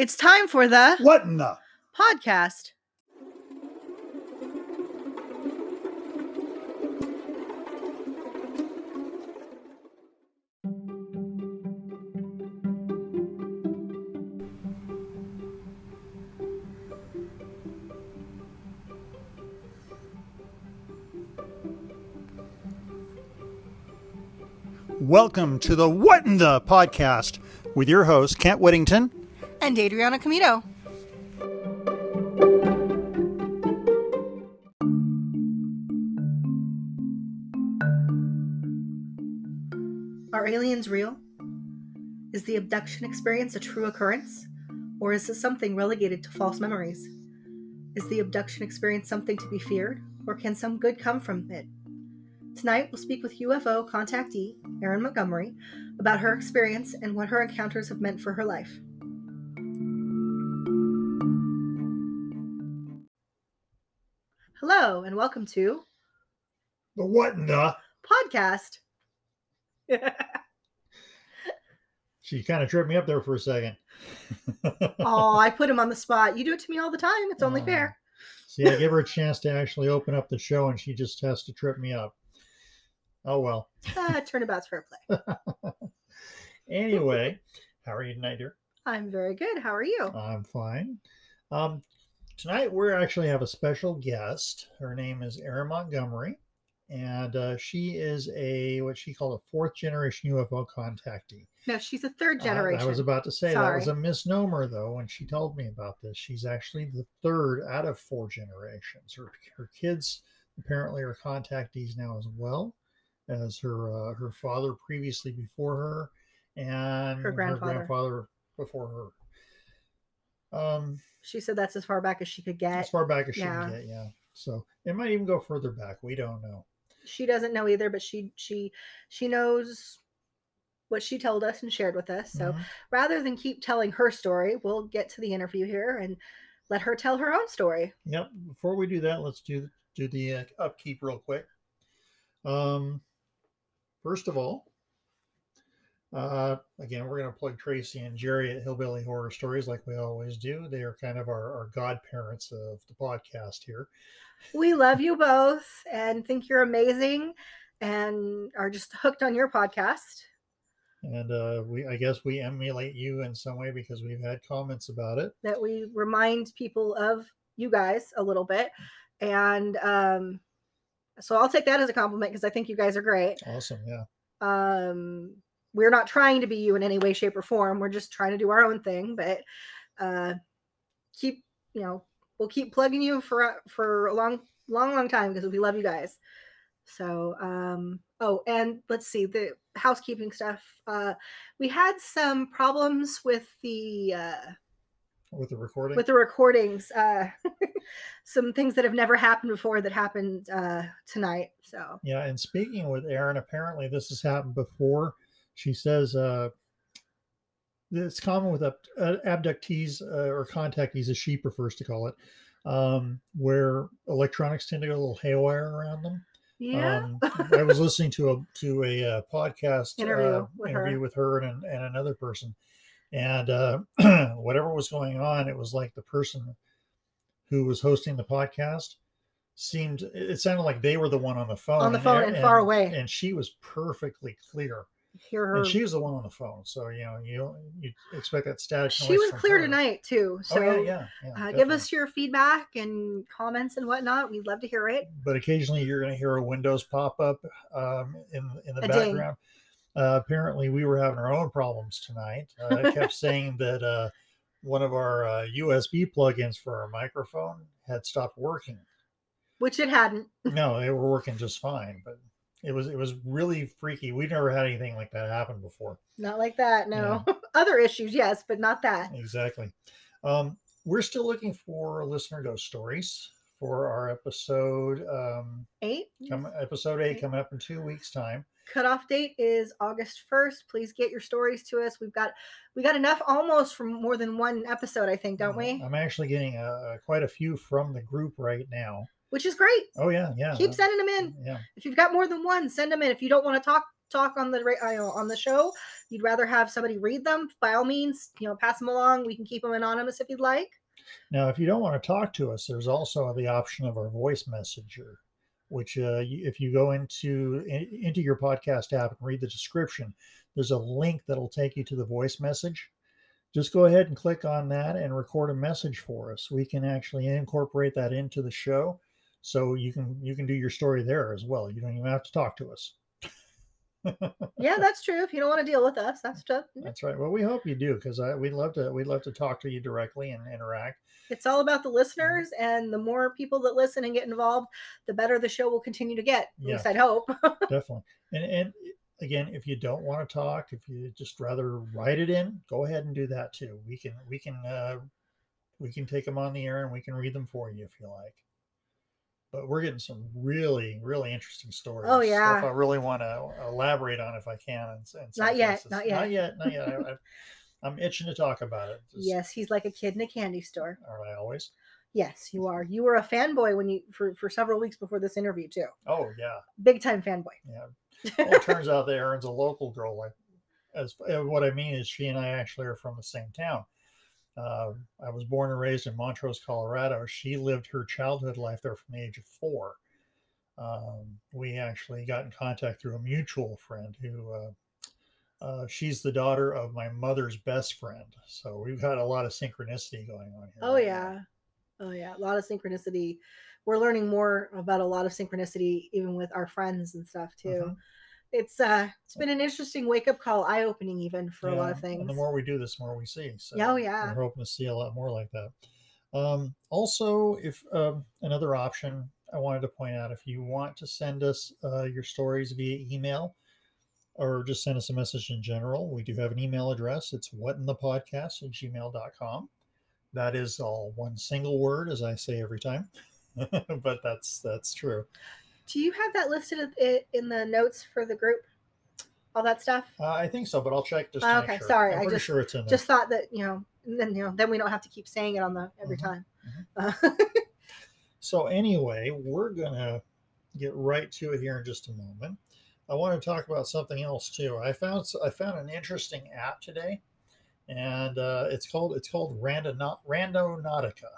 It's time for the What in the? podcast. Welcome to the What in the podcast with your host, Kent Whittington. And Adriana Camito. Are aliens real? Is the abduction experience a true occurrence? Or is it something relegated to false memories? Is the abduction experience something to be feared? Or can some good come from it? Tonight, we'll speak with UFO contactee Erin Montgomery about her experience and what her encounters have meant for her life. Hello, and welcome to The What in the? podcast. She kind of tripped me up there for a second. oh, I put him on the spot. You do it to me all the time. It's only Oh. fair. See, I give her a chance to actually open up the show, and she just has to trip me up. Oh well. Ah, turnabout's fair play. Anyway, how are you tonight, dear? I'm very good. How are you? I'm fine. Um, tonight we actually have a special guest. Her name is Erin Montgomery, and uh, she is a what she called a fourth generation UFO contactee. No, she's a third generation. I, was about to say that was a misnomer, though, when she told me about this. She's actually the third out of four generations. Her her kids apparently are contactees now as well as her uh, her father previously before her and Her grandfather. grandfather before her. Um, She said that's as far back as she could get. as far back as she yeah. can get, yeah. So it might even go further back. We don't know. she doesn't know either but she she she knows what she told us and shared with us so Mhm. rather than keep telling her story we'll get to the interview here and let her tell her own story Yep. Before we do that, let's do do the uh, upkeep real quick. Um, first of all, uh, again, we're going to plug Tracy and Jerry at Hillbilly Horror Stories like we always do. They are kind of our, our godparents of the podcast here. we love you both and think you're amazing and are just hooked on your podcast And uh, we, I guess, we emulate you in some way because we've had comments about it. that we remind people of you guys a little bit and um so i'll take that as a compliment because i think you guys are great Awesome, yeah. um we're not trying to be you in any way shape or form we're just trying to do our own thing but uh keep you know we'll keep plugging you for for a long long long time because we love you guys so um oh and let's see the housekeeping stuff uh we had some problems with the uh With the recording. with the recordings uh some things that have never happened before that happened uh tonight so Yeah, and speaking with Erin apparently this has happened before. She says uh, it's common with uh, abductees uh, or contactees, as she prefers to call it, um, where electronics tend to go a little haywire around them. yeah Um, I was listening to a to a uh, podcast Interview uh, with interview her. with her and, and another person, and uh, whatever was going on, it was like the person who was hosting the podcast seemed it sounded like they were the one on the phone On the phone and far away. and she was perfectly clear hear her and she was the one on the phone so you know you you expect that static she was clear her. tonight too so oh yeah yeah, yeah uh, give us your feedback and comments and whatnot we'd love to hear it but occasionally you're going to hear a Windows pop up um, in in the A background. Uh, apparently, we were having our own problems tonight. Uh, I kept saying that uh, one of our uh, USB plugins for our microphone had stopped working. which it hadn't No, they were working just fine, but it was it was really freaky. We've never had anything like that happen before. not like that no other issues yes but not that Exactly. Um, we're still looking for listener ghost stories for our episode um, eight come, episode eight Eight. coming up in two weeks time. cutoff date is august 1st please get your stories to us we've got we got enough almost from more than one episode i think don't we I'm actually getting uh, quite a few from the group right now. Which is great Oh yeah, yeah. keep sending them in Yeah, if you've got more than one send them in if you don't want to talk talk on the on the show, you'd rather have somebody read them, by all means, you know, pass them along. We can keep them anonymous if you'd like. Now, if you don't want to talk to us, there's also the option of our voice messenger, which uh, if you go into into your podcast app and read the description, there's a link that'll take you to the voice message. Just go ahead and click on that and record a message for us. We can actually incorporate that into the show, so you can you can do your story there as well. You don't even have to talk to us. Yeah, that's true. If you don't want to deal with us, that's true. That's right. Well, we hope you do because we'd love to we'd love to talk to you directly and interact. It's all about the listeners, and the more people that listen and get involved, the better the show will continue to get. At Yeah. least I'd hope. definitely. And and again, if you don't want to talk, if you just rather write it in, go ahead and do that too. We can we can uh, we can take them on the air and we can read them for you if you like. But we're getting some really really interesting oh, stories. Oh, Stuff yeah. I really want to elaborate on if I can. In some Not yet, not yet. Not yet. Not yet. I, I'm itching to talk about it. Just- yes, he's like a kid in a candy store. Aren't I always? Yes, you are. You were a fanboy when you for for several weeks before this interview too. Oh yeah. Big time fanboy. Yeah. Well, it turns out that Erin's a local girl. Like, as what I mean is, she and I actually are from the same town. Uh, I was born and raised in Montrose, Colorado. She lived her childhood life there from the age of four. Um, we actually got in contact through a mutual friend who. Uh, uh, she's the daughter of my mother's best friend, so we've got a lot of synchronicity going on here. Oh right yeah. now. Oh yeah. A lot of synchronicity. We're learning more about a lot of synchronicity even with our friends and stuff too. Mhm. It's uh it's been an interesting wake up call, eye opening even for a lot of things. And the more we do this, the more we see. So Yeah, oh, yeah. we're hoping to see a lot more like that. Um, also, if um, another option I wanted to point out, if you want to send us uh, your stories via email or just send us a message in general, we do have an email address. It's whatinthepodcast at gmail.com. That is all one single word, as I say every time. but that's that's true. Do you have that listed in the notes for the group? All that stuff? Uh, I think so, but I'll check just to Okay, sure. sorry, I'm I pretty just- sure it's in there. Just thought that, you know, then you know, then we don't have to keep saying it on the every Mhm, time. mm-hmm. Uh, So anyway, we're gonna get right to it here in just a moment. I want to talk about something else too. I found I found an interesting app today, and uh, it's called it's called Rando Randonautica.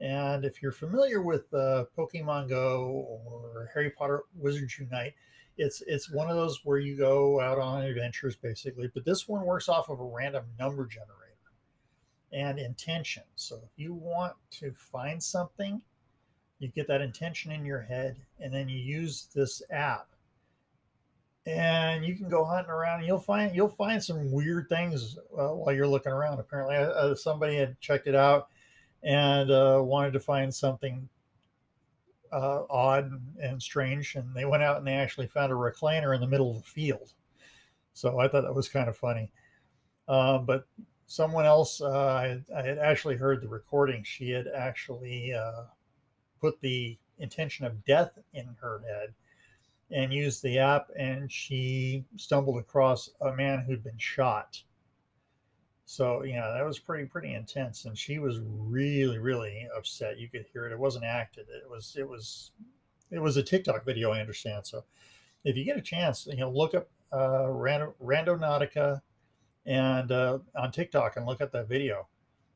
And if you're familiar with uh, Pokemon Go or Harry Potter Wizards Unite, it's it's one of those where you go out on adventures basically. But this one works off of a random number generator and intention. So if you want to find something, you get that intention in your head, and then you use this app, and you can go hunting around. And you'll find you'll find some weird things uh, while you're looking around. Apparently, uh, somebody had checked it out and uh, wanted to find something uh, odd and strange, and they went out and they actually found a recliner in the middle of the field. So I thought that was kind of funny. Um, but someone else, uh, I, I had actually heard the recording. She had actually uh, put the intention of death in her head and used the app, and she stumbled across a man who'd been shot. So yeah, that was pretty pretty intense, and she was really really upset. You could hear it. It wasn't acted. It was it was it was a TikTok video. I understand. So if you get a chance, you know, look up uh, Rando, Randonautica and uh, on TikTok and look at that video.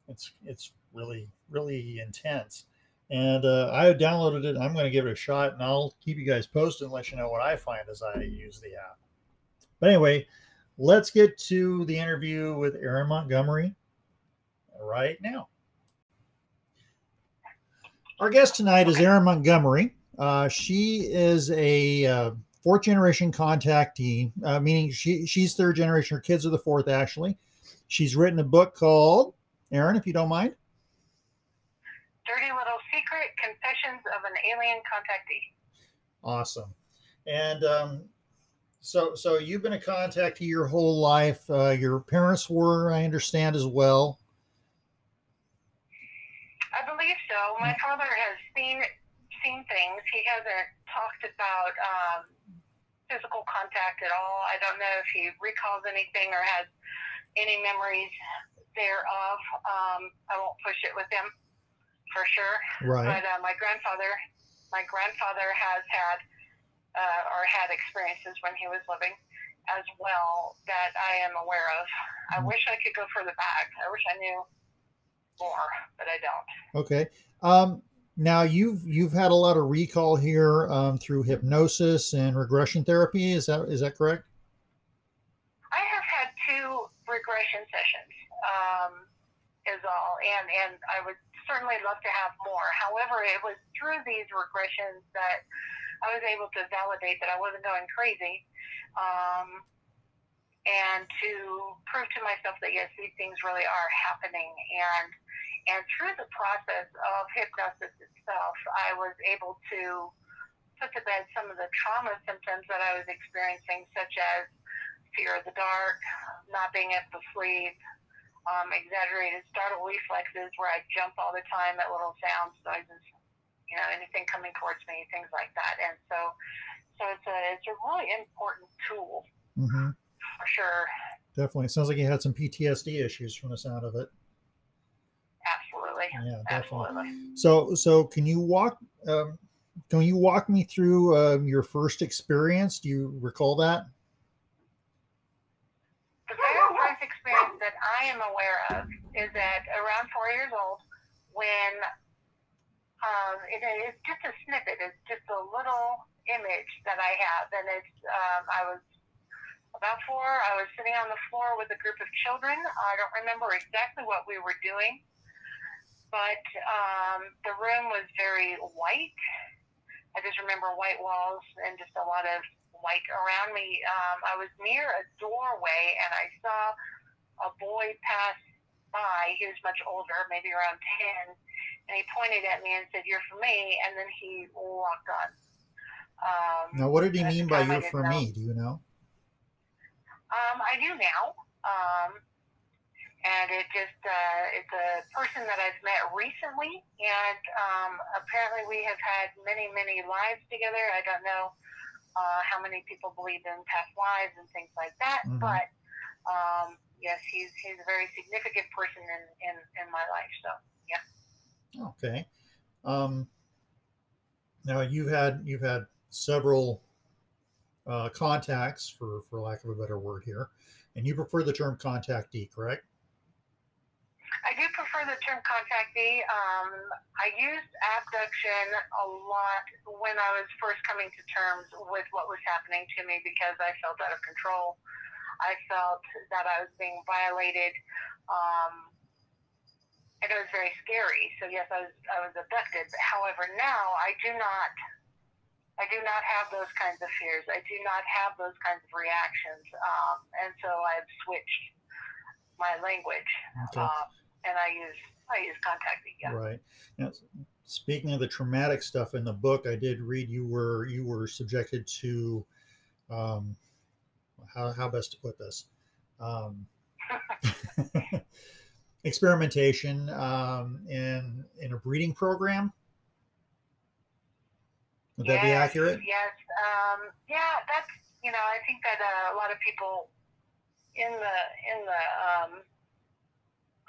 It's it's really really intense. And uh, I downloaded it. I'm going to give it a shot, and I'll keep you guys posted and let you know what I find as I use the app. But anyway, let's get to the interview with Erin Montgomery right now. Our guest tonight is Erin Montgomery. Uh, she is a uh, fourth generation contactee, uh, meaning she she's third generation. Her kids are the fourth, actually. She's written a book called Erin, if you don't mind. Dirty Little Secret Confessions of an Alien Contactee. Awesome. And um, so, so you've been a contactee your whole life. Uh, your parents were, I understand, as well. I believe so. My father has seen seen things. He hasn't talked about um, physical contact at all. I don't know if he recalls anything or has any memories thereof. Um, I won't push it with him for sure. Right. But uh, my grandfather, my grandfather has had uh, or had experiences when he was living as well that I am aware of. I Mhm. wish I could go further back. I wish I knew more, but I don't. Okay. Um, now you've you've had a lot of recall here um, through hypnosis and regression therapy. Is that is that correct? I have had two regression sessions, um, is all, and and I would certainly love to have more. However, it was through these regressions that I was able to validate that I wasn't going crazy, um, and to prove to myself that yes, these things really are happening. And and through the process of hypnosis itself, I was able to put to bed some of the trauma symptoms that I was experiencing, such as fear of the dark, not being able to sleep, um, exaggerated startle reflexes where I jump all the time at little sounds, noises, you know, anything coming towards me, things like that. And so, so it's a it's a really important tool Mm-hmm. for sure. Definitely. It sounds like you had some PTSD issues from the sound of it. Absolutely, Yeah, definitely. absolutely. So so can you walk um, can you walk me through um, your first experience? Do you recall that? The very first experience that I am aware of is that around four years old, when um, it is just a snippet, it's just a little image that I have, and it's um, I was about four. I was sitting on the floor with a group of children. I don't remember exactly what we were doing, but um, the room was very white. I just remember white walls and just a lot of white around me. Um, I was near a doorway and I saw a boy pass by. He was much older, maybe around 10, and he pointed at me and said, You're for me. And then he walked on. Um, Now, what did he mean by you didn't for know. me? Do you know? Um, I do now. Um, and it just, uh, it's a person that I've met recently. And um, apparently we have had many, many lives together. I don't know uh, how many people believe in past lives and things like that. Mhm. But um, yes, he's, he's a very significant person in, in, in my life. So, yeah. Okay. Um, now you've had you've had several uh, contacts, for for lack of a better word here, and you prefer the term contactee, correct? I do prefer the term contactee. Um, I used abduction a lot when I was first coming to terms with what was happening to me because I felt out of control. I felt that I was being violated, um, and it was very scary. So yes, I was I was abducted. However, now I do not. I do not have those kinds of fears. I do not have those kinds of reactions, um, and so I've switched my language Okay. um, and I use I use contacting. Yeah. Right. Now, speaking of the traumatic stuff in the book, I did read you were you were subjected to um, how how best to put this um, experimentation um, in in a breeding program. Would that be accurate? Yes. Um, yeah, that's you know I think that uh, a lot of people in the in the um,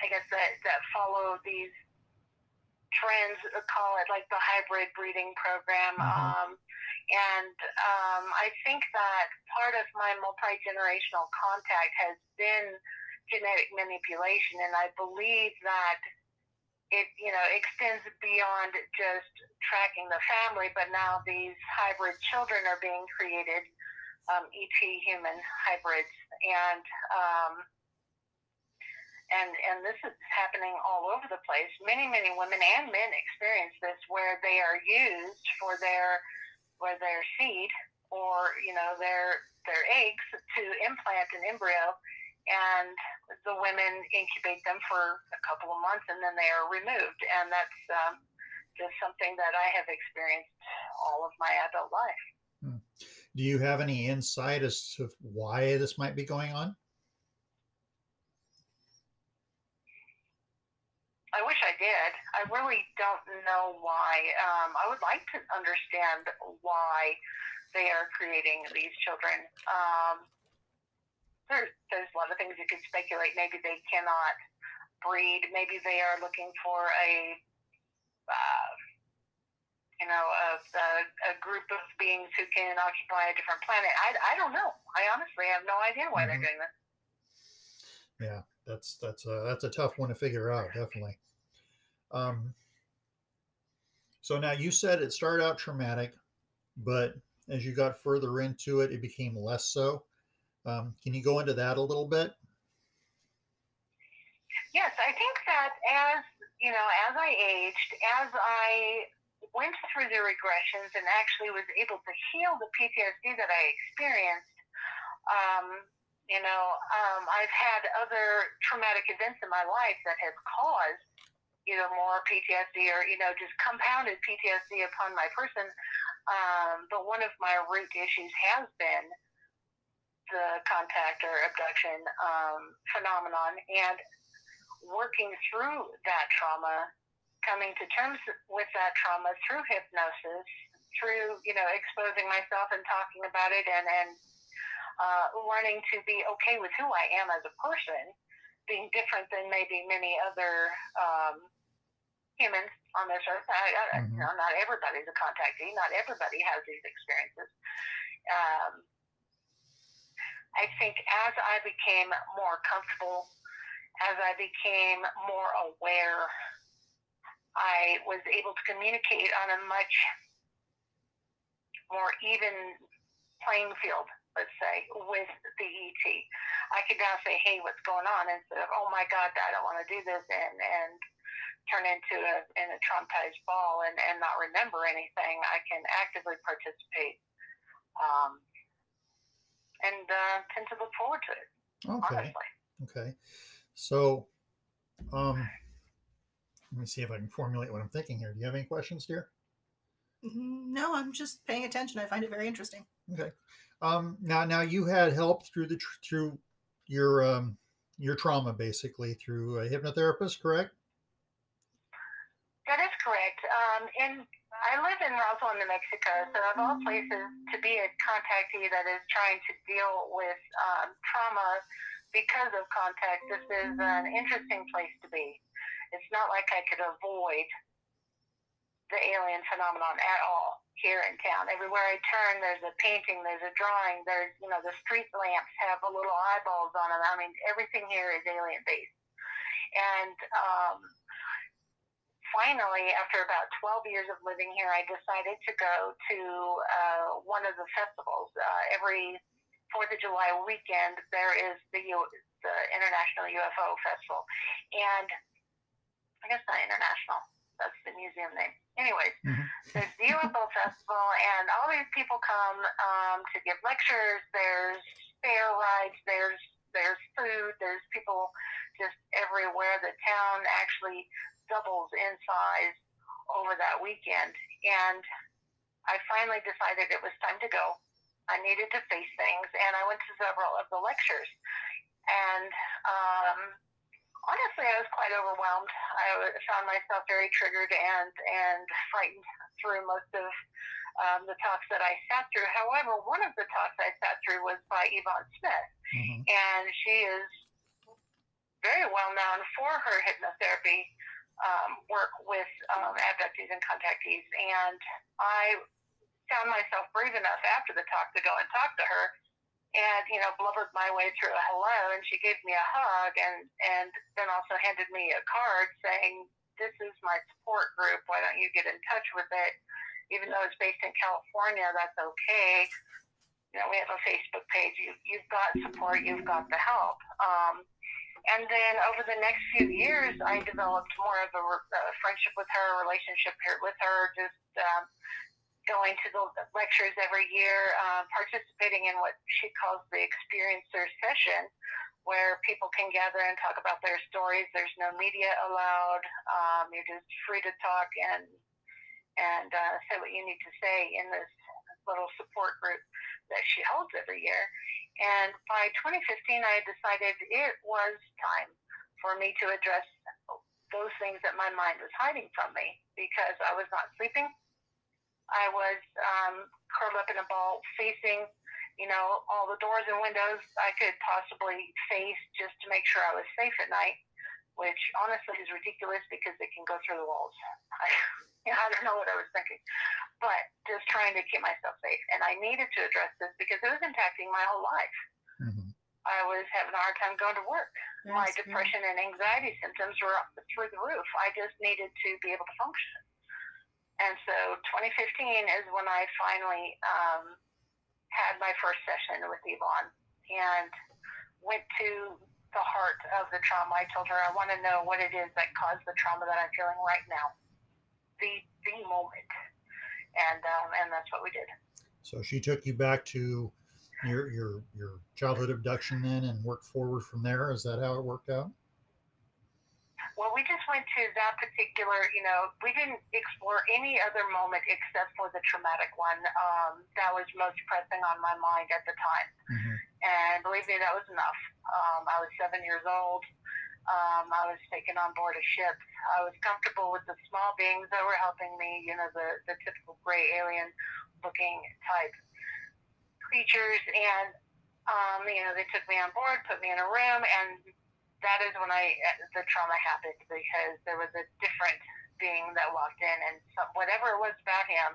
I guess that that follow these trends uh, call it like the hybrid breeding program. Mhm. Um, and um, I think that part of my multi generational contact has been genetic manipulation, and I believe that it you know extends beyond just tracking the family, but now these hybrid children are being created, um, ET human hybrids, and um, and and this is happening all over the place. Many many women and men experience this, where they are used for their for their seed or you know their their eggs to implant an embryo and the women incubate them for a couple of months and then they are removed. And that's um, just something that i have experienced all of my adult life. Do you have any insight as to why this might be going on? i wish i did. I really don't know why. Um, i would like to understand why they are creating these children. Um, there's, there's a lot of things you could speculate maybe they cannot breed maybe they are looking for a uh, you know, of a, a group of beings who can occupy a different planet. I, I don't know. I honestly have no idea why Mhm. they're doing this. Yeah, that's that's a that's a tough one to figure out, definitely. Um, so now you said it started out traumatic, but as you got further into it, it became less so. Um, can you go into that a little bit? Yes, I think that as you know, as I aged, as I went through the regressions and actually was able to heal the PTSD that I experienced, um, you know, um, I've had other traumatic events in my life that has caused you know more PTSD or you know just compounded PTSD upon my person. Um, but one of my root issues has been the contact or abduction um, phenomenon, and working through that trauma, coming to terms with that trauma through hypnosis, through you know exposing myself and talking about it, and and uh, learning to be okay with who I am as a person, being different than maybe many other um, humans on this earth. I, I, Mhm. you know, not everybody's a contactee. Not everybody has these experiences. Um, I think as I became more comfortable, as I became more aware, I was able to communicate on a much more even playing field, let's say, with the ET. I could now say, hey, what's going on? Instead of, oh my God, I don't want to do this and, and turn into a, in a traumatized ball and, and not remember anything. I can actively participate um, and uh, tend to look forward to it, Okay, honestly. okay. So, um, let me see if I can formulate what I'm thinking here. Do you have any questions, dear? Mm, No, I'm just paying attention. I find it very interesting. Okay. Um, now, now you had help through the tr- through your um, your trauma, basically through a hypnotherapist, correct? That is correct. Um, and I live in Roswell, New Mexico, so of all places, to be a contactee that is trying to deal with um, trauma because of contact, this is an interesting place to be. It's not like I could avoid the alien phenomenon at all here in town. Everywhere I turn, there's a painting, there's a drawing, there's, you know, the street lamps have a little eyeballs on them. I mean, everything here is alien based. And, um, finally, after about 12 years of living here, I decided to go to uh, one of the festivals. Uh, every Fourth of July weekend, there is the U- the International UFO Festival, and I guess not international. That's the museum name. Anyways, Mhm. there's the UFO Festival, and all these people come um, to give lectures. There's fair rides. There's there's food. There's people just everywhere. The town actually doubles in size over that weekend. And I finally decided it was time to go. I needed to face things, and I went to several of the lectures. And um, honestly, I was quite overwhelmed. I found myself very triggered and and frightened through most of um, the talks that I sat through. However, one of the talks I sat through was by Yvonne Smith Mhm. and she is very well known for her hypnotherapy um, work with um, abductees and contactees. And I found myself brave enough after the talk to go and talk to her, and you know blubbered my way through a hello, and she gave me a hug, and and then also handed me a card saying, "This is my support group. Why don't you get in touch with it?" Even though it's based in California, that's okay you know, we have a Facebook page. You, you've got support, you've got the help. Um, and then over the next few years, I developed more of a, a friendship with her, a relationship with her, just um, going to the lectures every year, uh, participating in what she calls the experiencer session, where people can gather and talk about their stories. There's no media allowed. Um, you're just free to talk and and uh, say what you need to say in this little support group that she holds every year. And by 2015, I had decided it was time for me to address those things that my mind was hiding from me because I was not sleeping. I was um, curled up in a ball facing, you know, all the doors and windows I could possibly face just to make sure I was safe at night, which honestly is ridiculous because they can go through the walls. I, Yeah, I don't know what I was thinking, but just trying to keep myself safe. And I needed to address this because it was impacting my whole life. Mhm. I was having a hard time going to work. my Yes, yeah. depression and anxiety symptoms were up through the roof. I just needed to be able to function. And so 2015 is when I finally um, had my first session with Yvonne and went to the heart of the trauma. I told her I want to know what it is that caused the trauma that I'm feeling right now, the the moment, and um, and that's what we did. So she took you back to your your your childhood abduction then, and worked forward from there. Is that how it worked out? Well, we just went to that particular, you know, we didn't explore any other moment except for the traumatic one um, that was most pressing on my mind at the time. Mhm. And believe me, that was enough. Um, I was seven years old. Um, I was taken on board a ship. I was comfortable with the small beings that were helping me, you know, the, the typical gray alien looking type creatures. And, um, you know, they took me on board, put me in a room, and that is when I the trauma happened because there was a different being that walked in, and some, whatever it was about him,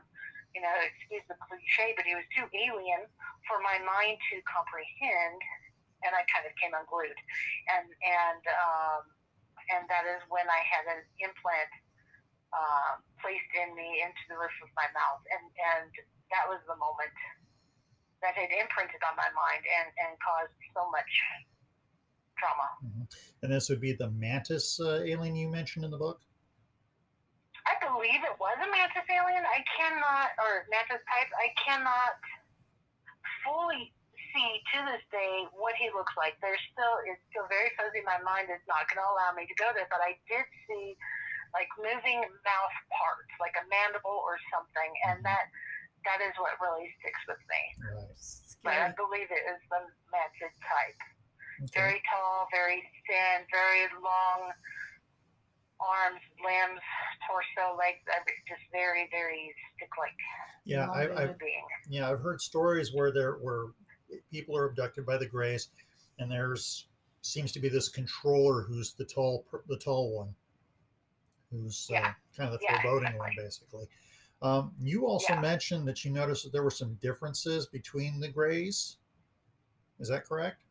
you know, excuse the cliche, but he was too alien for my mind to comprehend, and I kind of came unglued, and and um, and that is when I had an implant um, placed in me into the roof of my mouth, and and that was the moment that had imprinted on my mind and and caused so much trauma. And this would be the mantis uh, alien you mentioned in the book. I believe it was a mantis alien. I cannot, or mantis type. I cannot fully see to this day what he looks like. There's still, it's still very fuzzy. My mind is not going to allow me to go there, but I did see like moving mouth parts, like a mandible or something, and mm-hmm. that that is what really sticks with me. Right. But I believe it is the mantis type. Okay. Very tall, very thin, very long arms, limbs, torso, legs, every, just very, very stick-like Yeah, I, I've, being. yeah I've heard stories where there where people are abducted by the Greys, and there's seems to be this controller who's the tall the tall one, who's uh, kind of the Yeah, foreboding one basically. Um, you also Yeah. mentioned that you noticed that there were some differences between the Greys. Is that correct?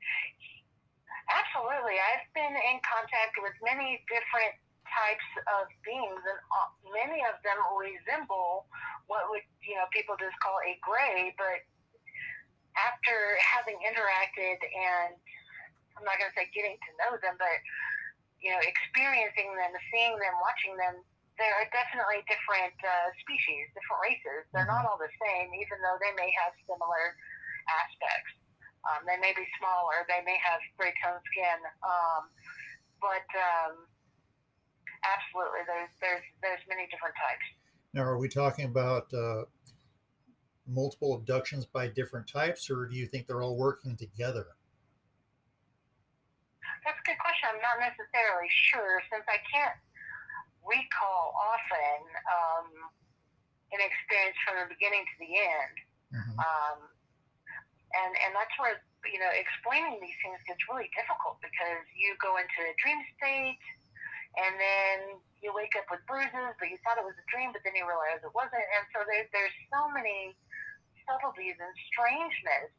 Absolutely. I've been in contact with many different types of beings, and uh, many of them resemble what would, you know, people just call a gray, but after having interacted and I'm not going to say getting to know them, but, you know, experiencing them, seeing them, watching them, there are definitely different uh, species, different races. They're not all the same, even though they may have similar aspects. Um, they may be smaller. They may have gray tone skin. Um, but um, absolutely, there's there's there's many different types. Now, are we talking about uh, multiple abductions by different types, or do you think they're all working together? That's a good question. I'm not necessarily sure since I can't recall often um, an experience from the beginning to the end. Mhm. Um, and and that's where you know explaining these things gets really difficult because you go into a dream state and then you wake up with bruises but you thought it was a dream but then you realize it wasn't and so there, there's so many subtleties and strangeness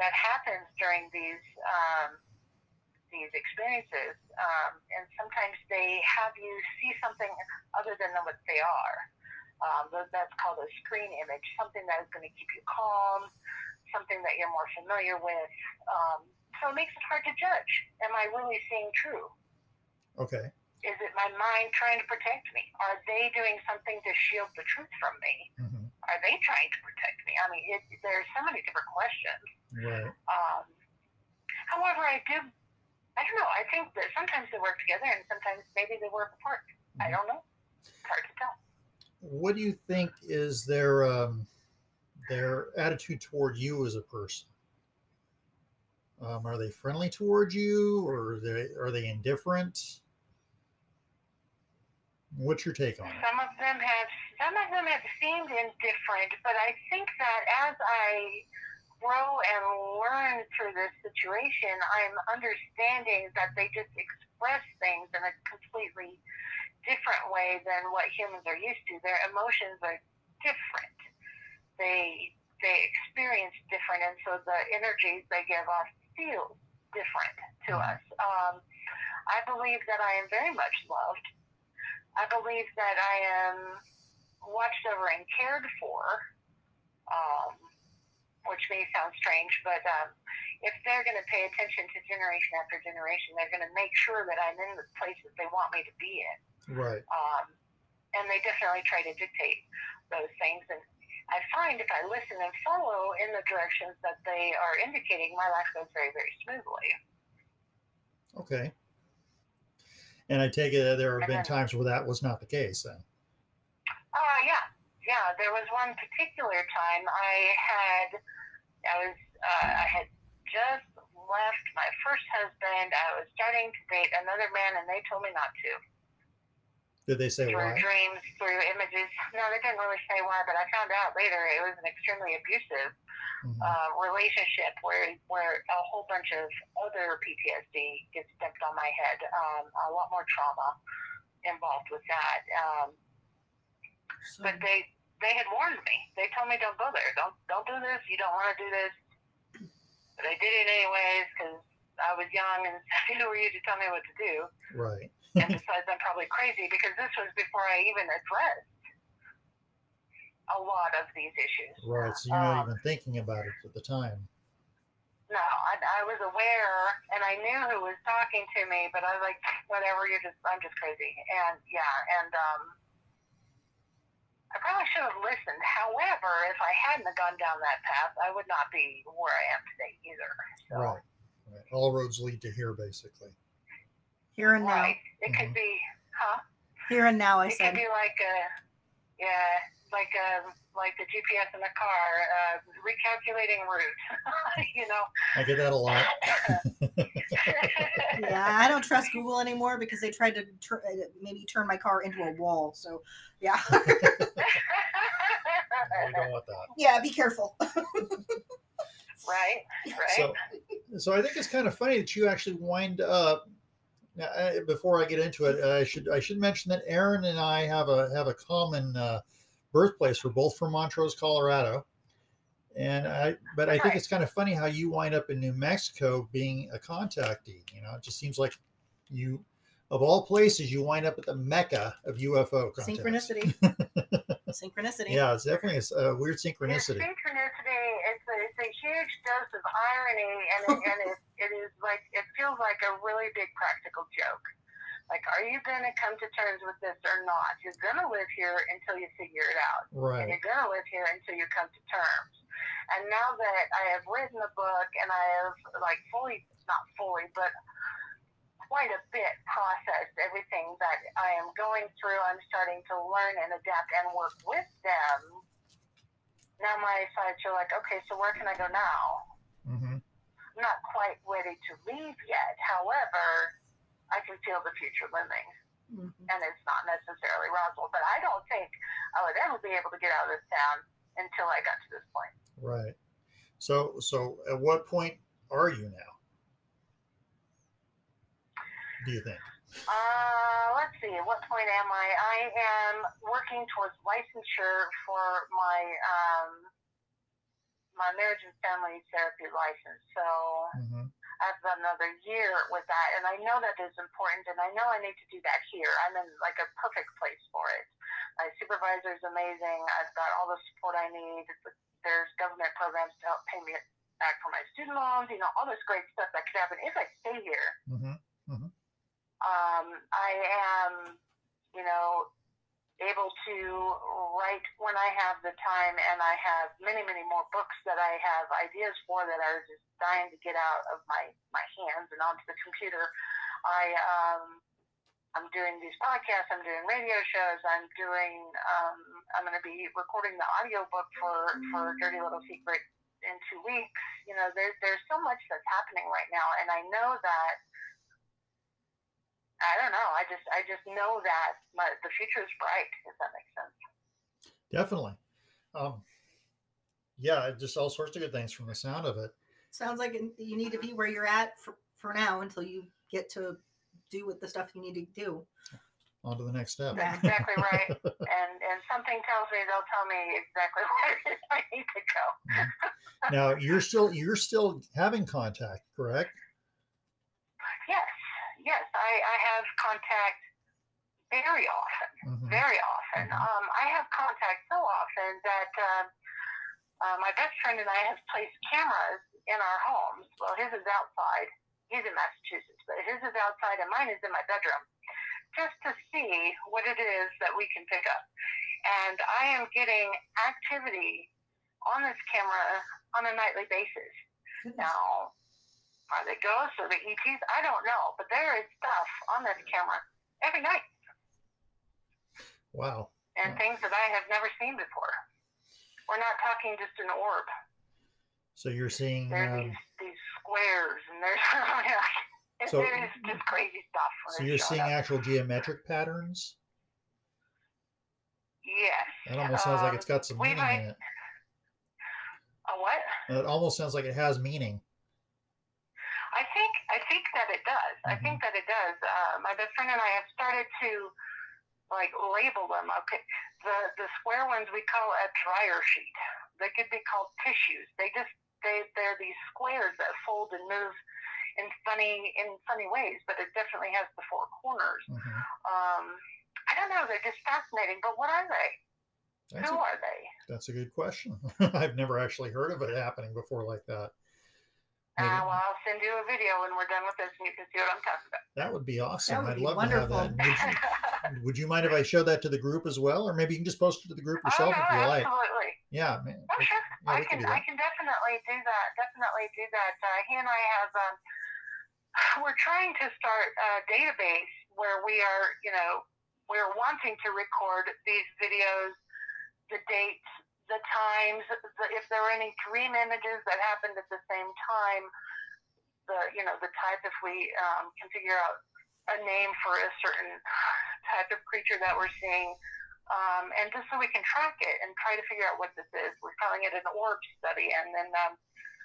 that happens during these um, these experiences um, and sometimes they have you see something other than what they are um, that's called a screen image something that is going to keep you calm something that you're more familiar with. Um, so it makes it hard to judge. Am I really seeing true? Okay. Is it my mind trying to protect me? Are they doing something to shield the truth from me? hmm Are they trying to protect me? I mean, it, there's so many different questions. Right. Um, however, I do, I don't know. I think that sometimes they work together and sometimes maybe they work apart. I Mhm. don't know. It's hard to tell. What do you think is their um, their attitude toward you as a person? Um, are they friendly toward you, or are they are they indifferent? What's your take on it? Some of them have some of them have seemed indifferent, but I think that as I grow and learn through this situation, I'm understanding that they just express things in a completely different way than what humans are used to. Their emotions are different. They they experience different, and so the energies they give off feel different to Mhm. us. Um, I believe that I am very much loved. I believe that I am watched over and cared for, um, which may sound strange, but um, if they're going to pay attention to generation after generation, they're going to make sure that I'm in the places they want me to be in. Right. Um, and they definitely try to dictate those things. And I find if I listen and follow in the directions that they are indicating, my life goes very, very smoothly. Okay. And I take it that there have been times where that was not the case then. Uh, yeah, yeah. There was one particular time I had, I was, uh, I had just left my first husband. I was starting to date another man, and they told me not to. Did they say through why? dreams, through images. No, they didn't really say why, but I found out later it was an extremely abusive Mhm. uh, relationship where where a whole bunch of other PTSD gets dumped on my head. Um, a lot more trauma involved with that. Um, So, but they they had warned me. They told me don't go there. Don't don't do this. You don't want to do this. But I did it anyways because I was young and who were you to tell me what to do? Right. and besides, I'm probably crazy because this was before I even addressed a lot of these issues. Right. So you're not Um, even thinking about it at the time. No, I, I was aware and I knew who was talking to me, but I was like, whatever, you're just, I'm just crazy. And yeah, and um, I probably should have listened. However, if I hadn't gone down that path, I would not be where I am today either. So, Right. Right. All roads lead to here, basically. here and now. right. It could Mhm. be, huh? Here and now, I it said. could be like a, yeah, like a, like the GPS in the car, uh, recalculating route. you know. I get that a lot. Yeah, I don't trust Google anymore because they tried to tur- uh, maybe turn my car into a wall. So, yeah, We don't want that. yeah, be careful. right. Right. So, so I think it's kind of funny that you actually wind up. Now, uh, before I get into it, I should I should mention that Erin and I have a have a common uh, birthplace. We're both from Montrose, Colorado, and I. But I think it's kind of funny how you wind up in New Mexico being a contactee. You know, it just seems like you, of all places, you wind up at the mecca of UFO contacts. Synchronicity. Synchronicity. Yeah, it's definitely a weird It's synchronicity. synchronicity. A, huge dose of irony, and it, and it, it is like it feels like a really big practical joke. Like, are you going to come to terms with this or not? You're going to live here until you figure it out, and you're going to live here until you come to terms. And now that I have written the book and I have like fully, not fully, but quite a bit processed everything that I am going through, I'm starting to learn and adapt and work with them now my sides are like, okay, so where can I go now? hmm I'm not quite ready to leave yet. However, I can feel the future looming, Mhm. and it's not necessarily Roswell. But I don't think I would ever be able to get out of this town until I got to this point. Right. So, so at what point are you now? Do you think? Uh, let's see. At what point am I? I am working towards licensure for my um, my marriage and family therapy license. So hmm I've got another year with that, and I know that is important, and I know I need to do that here. I'm in like a perfect place for it. My supervisor is amazing. I've got all the support I need. There's government programs to help pay me back for my student loans. You know, all this great stuff that could happen if I stay here. hmm Um, I am, you know, able to write when I have the time, and I have many, many more books that I have ideas for that are just dying to get out of my my hands and onto the computer. I um, I'm doing these podcasts. I'm doing radio shows. I'm doing. Um, I'm going to be recording the audio book for for Dirty Little Secret in two weeks. You know, there's there's so much that's happening right now, and I know that. I don't know. I just I just know that my, the future is bright. If that makes sense. Definitely. Um, yeah, just all sorts of good things from the sound of it. Sounds like you need to be where you're at for, for now until you get to do with the stuff you need to do. On to the next step. That's exactly right. and and something tells me they'll tell me exactly where I need to go. now you're still you're still having contact, correct? Yes, I, I have contact very often, Mhm. very often. Mhm. Um, I have contact so often that um, uh, my best friend and I have placed cameras in our homes. Well, his is outside. He's in Massachusetts, but his is outside and mine is in my bedroom, just to see what it is that we can pick up. And I am getting activity on this camera on a nightly basis. Now, are they ghosts or the ETs? I don't know, but there is stuff on this camera every night Wow. and Yeah. things that I have never seen before. We're not talking just an orb. So you're seeing There's um, these these squares and there's it So- is just crazy stuff. so you're seeing up. actual geometric patterns. yes. That almost sounds like Um, it's got some meaning had- in it. A what? It almost sounds like it has meaning. I think I think that does. I think that it does. Uh, my best friend and I have started to like label them. Okay, the the square ones we call a dryer sheet. They could be called tissues. They just they they're these squares that fold and move in funny in funny ways, but it definitely has the four corners. Mhm. Um, I don't know. They're just fascinating. But what are they? That's Who a, are they? that's a good question. I've never actually heard of it happening before like that. Maybe- Uh, well, I'll send you a video when we're done with this, and you can see what I'm talking about. That would be awesome. would I'd be love to have that. wonderful. Would you, would you mind if I show that to the group as well, or maybe you can just post it to the group oh yourself no, if you like? absolutely. Yeah, man. Oh, sure. Yeah, I can can I can definitely do that. Definitely do that. Uh, he and I have um, we're trying to start a database where we are, you know, we're wanting to record these videos, the dates, the times, the, if there were any dream images that happened at the same time, the you know the type if we um, can figure out a name for a certain type of creature that we're seeing um, and just so we can track it and try to figure out what this is. We're calling it an orb study, and then um,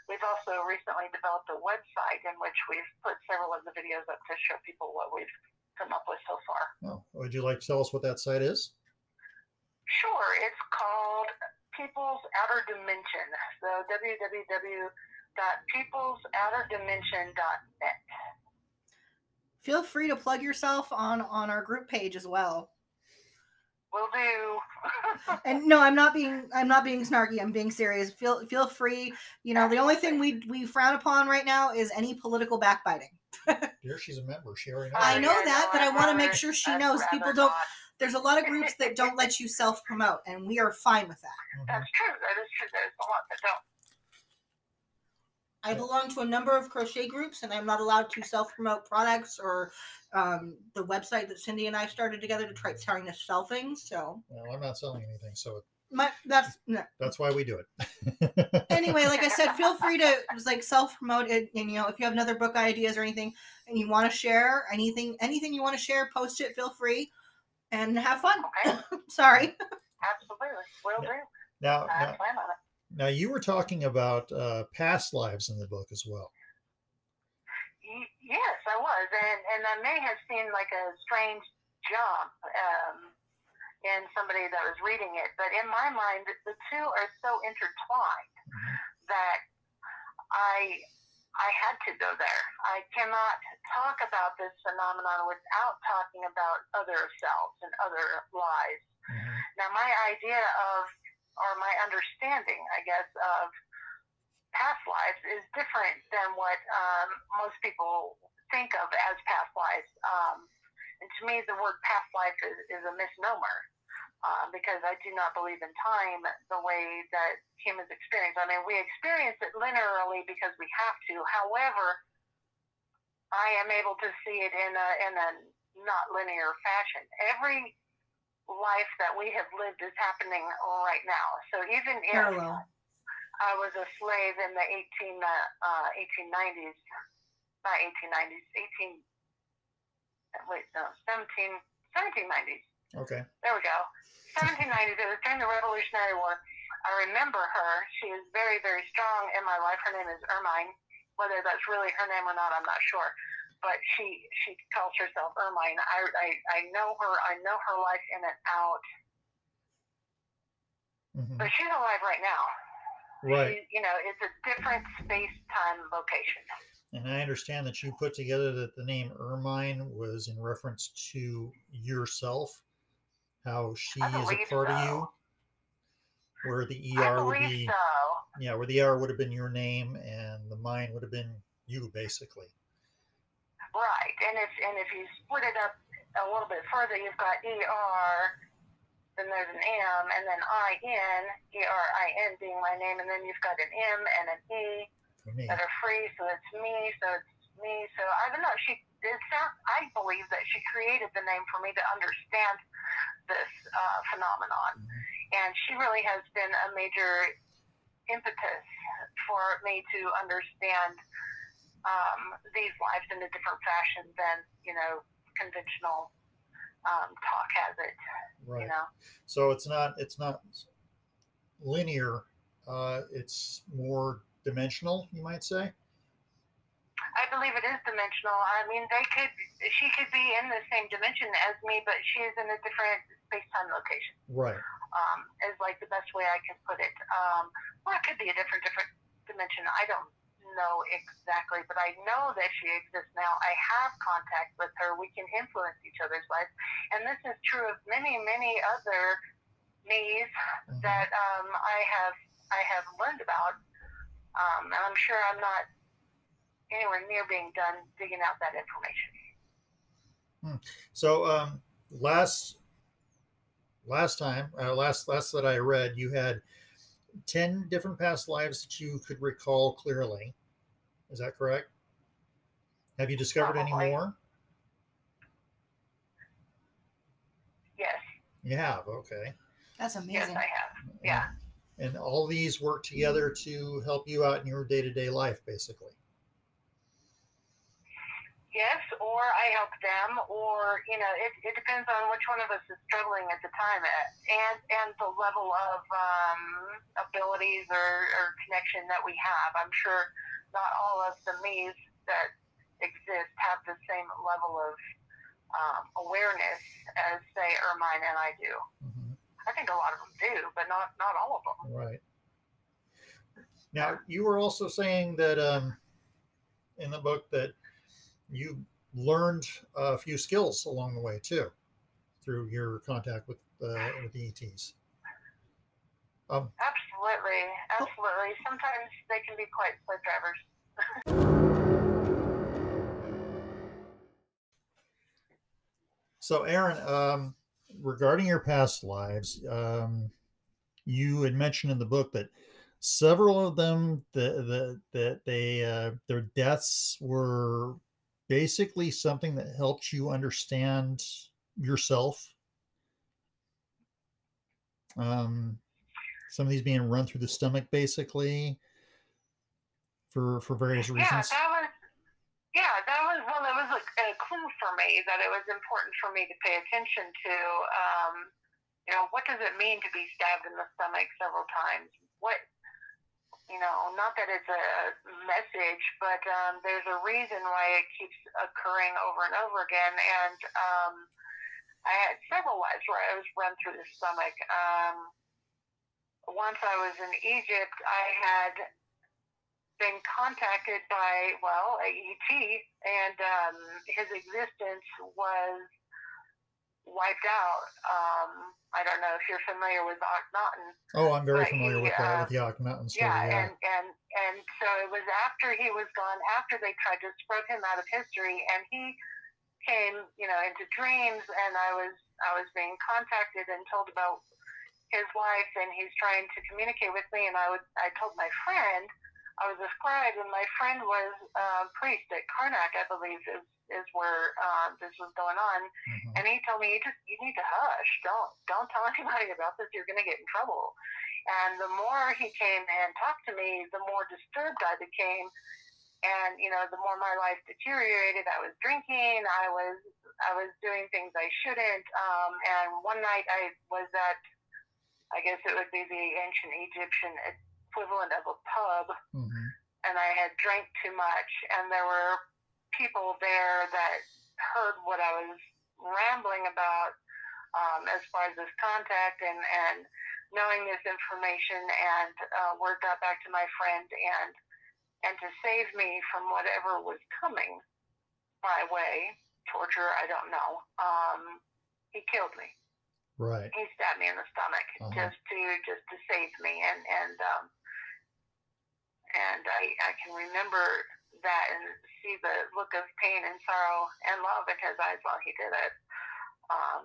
we've also recently developed a website in which we've put several of the videos up to show people what we've come up with so far. Oh, would you like to tell us what that site is? Sure, it's called People's Outer Dimension. So www.peoplesouterdimension.net. Feel free to plug yourself on on our group page as well. Will do. And no, I'm not being I'm not being snarky. I'm being serious. Feel feel free. You know, the only thing we we frown upon right now is any political backbiting. Here, she's a member. She already knows. I know yeah, that, no, but I want to make sure she I'd knows people don't. not. There's a lot of groups that don't let you self promote, and we are fine with that. That's true. That is true. There's a lot that don't. I belong to a number of crochet groups, and I'm not allowed to self promote products or um, the website that Cindy and I started together to try trying to sell things. So Well, I'm not selling anything, so my that's no. that's why we do it. anyway, like I said, feel free to like self promote it. And you know, if you have another book ideas or anything, and you want to share anything, anything you want to share, post it. Feel free, and have fun. Okay. Sorry. Absolutely. Will do. now, I now, plan on it. now, you were talking about uh, past lives in the book as well. Y- Yes, I was, and and I may have seen like a strange jump um, in somebody that was reading it, but in my mind, the, the two are so intertwined Mhm. that I I had to go there. I cannot talk about this phenomenon without talking about other selves and other lives. Mhm. Now, my idea of, or my understanding, I guess, of past lives is different than what um, most people think of as past lives. Um, and to me, the word past life is, is a misnomer uh, because I do not believe in time the way that humans experience. I mean, we experience it linearly because we have to. However, I am able to see it in a in a not linear fashion. Every life that we have lived is happening right now. So even if Parallel. I was a slave in the 18, uh, uh, 1890s, not 1890s, 18, wait, no, 17, 1790s. Okay. There we go. 1790s, it was during the Revolutionary War. I remember her. She is very, very strong in my life. Her name is Ermine. Whether that's really her name or not, I'm not sure. But she she calls herself Ermine. I, I, I know her. I know her life in and out. Mhm. But she's alive right now. Right. She, you know, it's a different space time location. And I understand that you put together that the name Ermine was in reference to yourself, how she is a part of you, where the ER would be, so. yeah, where the ER would have been your name and the mine would have been you, basically. Right, and if and if you split it up a little bit further, you've got ER, then there's an M, and then I N, E R I N being my name, and then you've got an M and an E that are free, so it's me, so it's me. So I don't know. She sounds. I believe that she created the name for me to understand this uh, phenomenon, and she really has been a major impetus for me to understand um, these lives in a different fashion than you know conventional um, talk has it. right? You know. So it's not it's not linear. Uh, it's more dimensional, you might say. I believe it is dimensional. I mean, they could, she could be in the same dimension as me, but she is in a different space-time location. Right. Um, is like the best way I can put it. Um, or it could be a different, different dimension. I don't know exactly, but I know that she exists now. I have contact with her. We can influence each other's lives, and this is true of many, many other me's Mhm. that um, I have I have learned about, um, and I'm sure I'm not anywhere near being done digging out that information. So um, last last time, uh, last last that I read, you had ten different past lives that you could recall clearly. Is that correct? Have you discovered any more? Yes, You have. Okay. That's amazing. yes, amazing. I have. Yeah. And all these work together to help you out in your day to day life, basically. Yes, or I help them, or you know, it, it depends on which one of us is struggling at the time, and and the level of um, abilities or, or connection that we have. I'm sure not all of the me's that exist have the same level of um, awareness as say Ermine and I do. Mhm. I think a lot of them do, but not not all of them. Right. Now, you were also saying that um, in the book that you learned a few skills along the way too, through your contact with uh, with the ETs. Um, Absolutely, absolutely. Sometimes they can be quite slave drivers. so, Erin, um, regarding your past lives, um, you had mentioned in the book that several of them the, the, that they uh, their deaths were basically something that helps you understand yourself. Um, some of these being run through the stomach, basically, for for various reasons. Yeah, that was yeah, that was well, it was a, a clue for me that it was important for me to pay attention to. Um, you know, what does it mean to be stabbed in the stomach several times? What you know, not that it's a message, but um, there's a reason why it keeps occurring over and over again. And um, I had several lives where I was run through the stomach. Um, once I was in Egypt, I had been contacted by well a ET, and um, his existence was wiped out. Um, I don't know if you're familiar with Akhenaten. Oh, I'm very familiar he, with that uh, with the Akhenaten story. Yeah, Yeah, and and and so it was after he was gone, after they tried to scrub him out of history, and he came, you know, into dreams, and I was I was being contacted and told about his wife, and he's trying to communicate with me, and I would I told my friend I was a scribe, and my friend was a priest at Karnak, I believe is is where uh, this was going on, Mhm. and he told me you just you need to hush. Don't don't tell anybody about this. You're going to get in trouble. And the more he came and talked to me, the more disturbed I became. And you know, the more my life deteriorated. I was drinking. I was I was doing things I shouldn't. Um, and one night I was at I guess it would be the ancient Egyptian equivalent of a pub, hmm and I had drank too much, and there were people there that heard what I was rambling about um, as far as this contact and and knowing this information, and uh, word got back to my friend, and and to save me from whatever was coming my way, torture, I don't know. Um, he killed me Right. he stabbed me in the stomach Uh-huh. just to just to save me and and um and I I can remember that and see the look of pain and sorrow and love in his eyes while he did it. Um,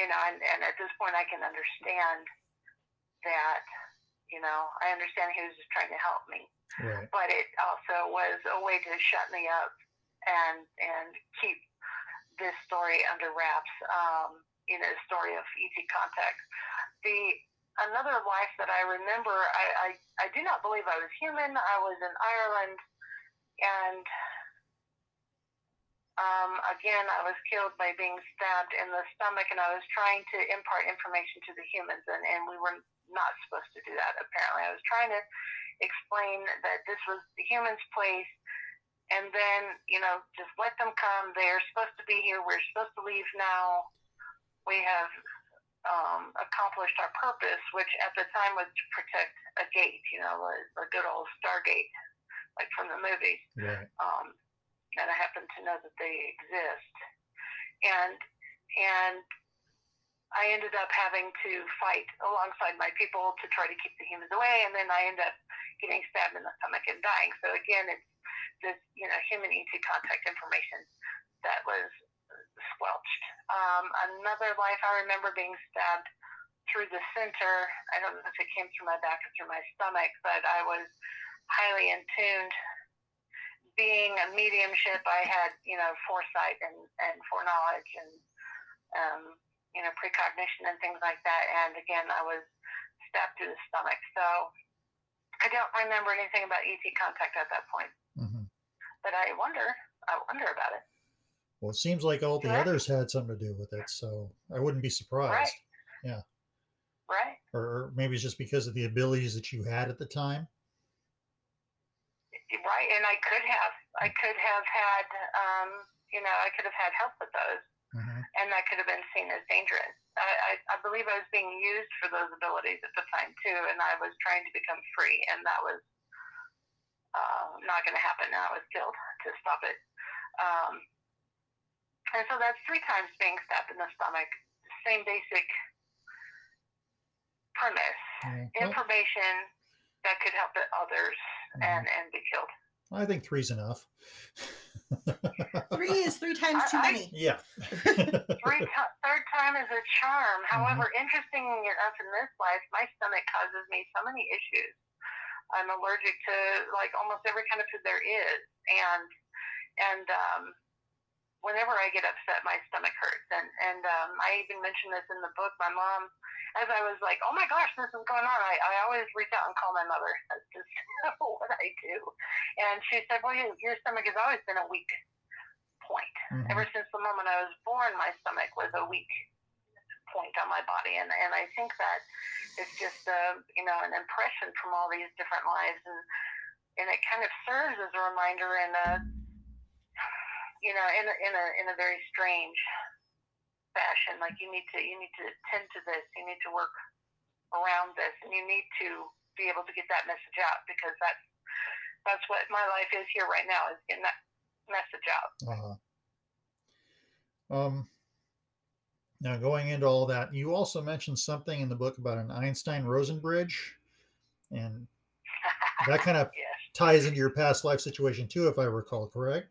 you know, and, and at this point I can understand that, you know, I understand he was just trying to help me Right. but it also was a way to shut me up and and keep this story under wraps. Um, you know, story of ET contact. The another life that I remember, I, I I do not believe I was human. I was in Ireland, and um, again, I was killed by being stabbed in the stomach, and I was trying to impart information to the humans, and, and we were not supposed to do that. Apparently, I was trying to explain that this was the humans' place, and then you know just let them come. They are supposed to be here. We're supposed to leave now. We have um, accomplished our purpose, which at the time was to protect a gate. You know, a, a good old Stargate, like from the movies Right. um, and I happen to know that they exist. And and I ended up having to fight alongside my people to try to keep the humans away, and then I ended up getting stabbed in the stomach and dying. So again, it's this you know human ET contact information that was squelched. Um, another life I remember being stabbed through the center. I don't know if it came through my back or through my stomach, but I was highly in tuned being a mediumship, I had, you know, foresight and, and foreknowledge and, um, you know, precognition and things like that. And again, I was stabbed through the stomach. So I don't remember anything about ET contact at that point, hmm but I wonder, I wonder about it. Well, it seems like all the Yeah. others had something to do with it, so I wouldn't be surprised. Yeah, right? Or, or maybe it's just because of the abilities that you had at the time. Right. And I could have, I could have had, um, you know, I could have had help with those. hmm and that could have been seen as dangerous. I, I, I believe I was being used for those abilities at the time too, and I was trying to become free, and that was uh, not going to happen. Now I was killed to stop it, um, and so that's three times being stabbed in the stomach. Same basic premise: Yeah. Well, information that could help the others and and be killed. I think three's enough. Three is three times too I- I- many. yeah. Three ti third time is a charm. However, interesting enough in this life, my stomach causes me so many issues. I'm allergic to like almost every kind of food there is, and and um, whenever I get upset, my stomach hurts. And and um, I even mentioned this in the book. My mom, as I was like, oh my gosh, this is going on. I, I always reach out and call my mother. That's just what I do. And she said, well, you, your stomach has always been a weak point. Mhm. Ever since the moment I was born, my stomach was a weak point on my body, and and I think that it's just a you know an impression from all these different lives, and and it kind of serves as a reminder in a you know in a, in a in a very strange fashion. Like you need to you need to tend to this, you need to work around this, and you need to be able to get that message out because that's that's what my life is here right now is getting that message out. Uh-huh. Um, now, going into all that, you also mentioned something in the book about an Einstein Rosen bridge, and that kind of yes. ties into your past life situation too, if I recall correct.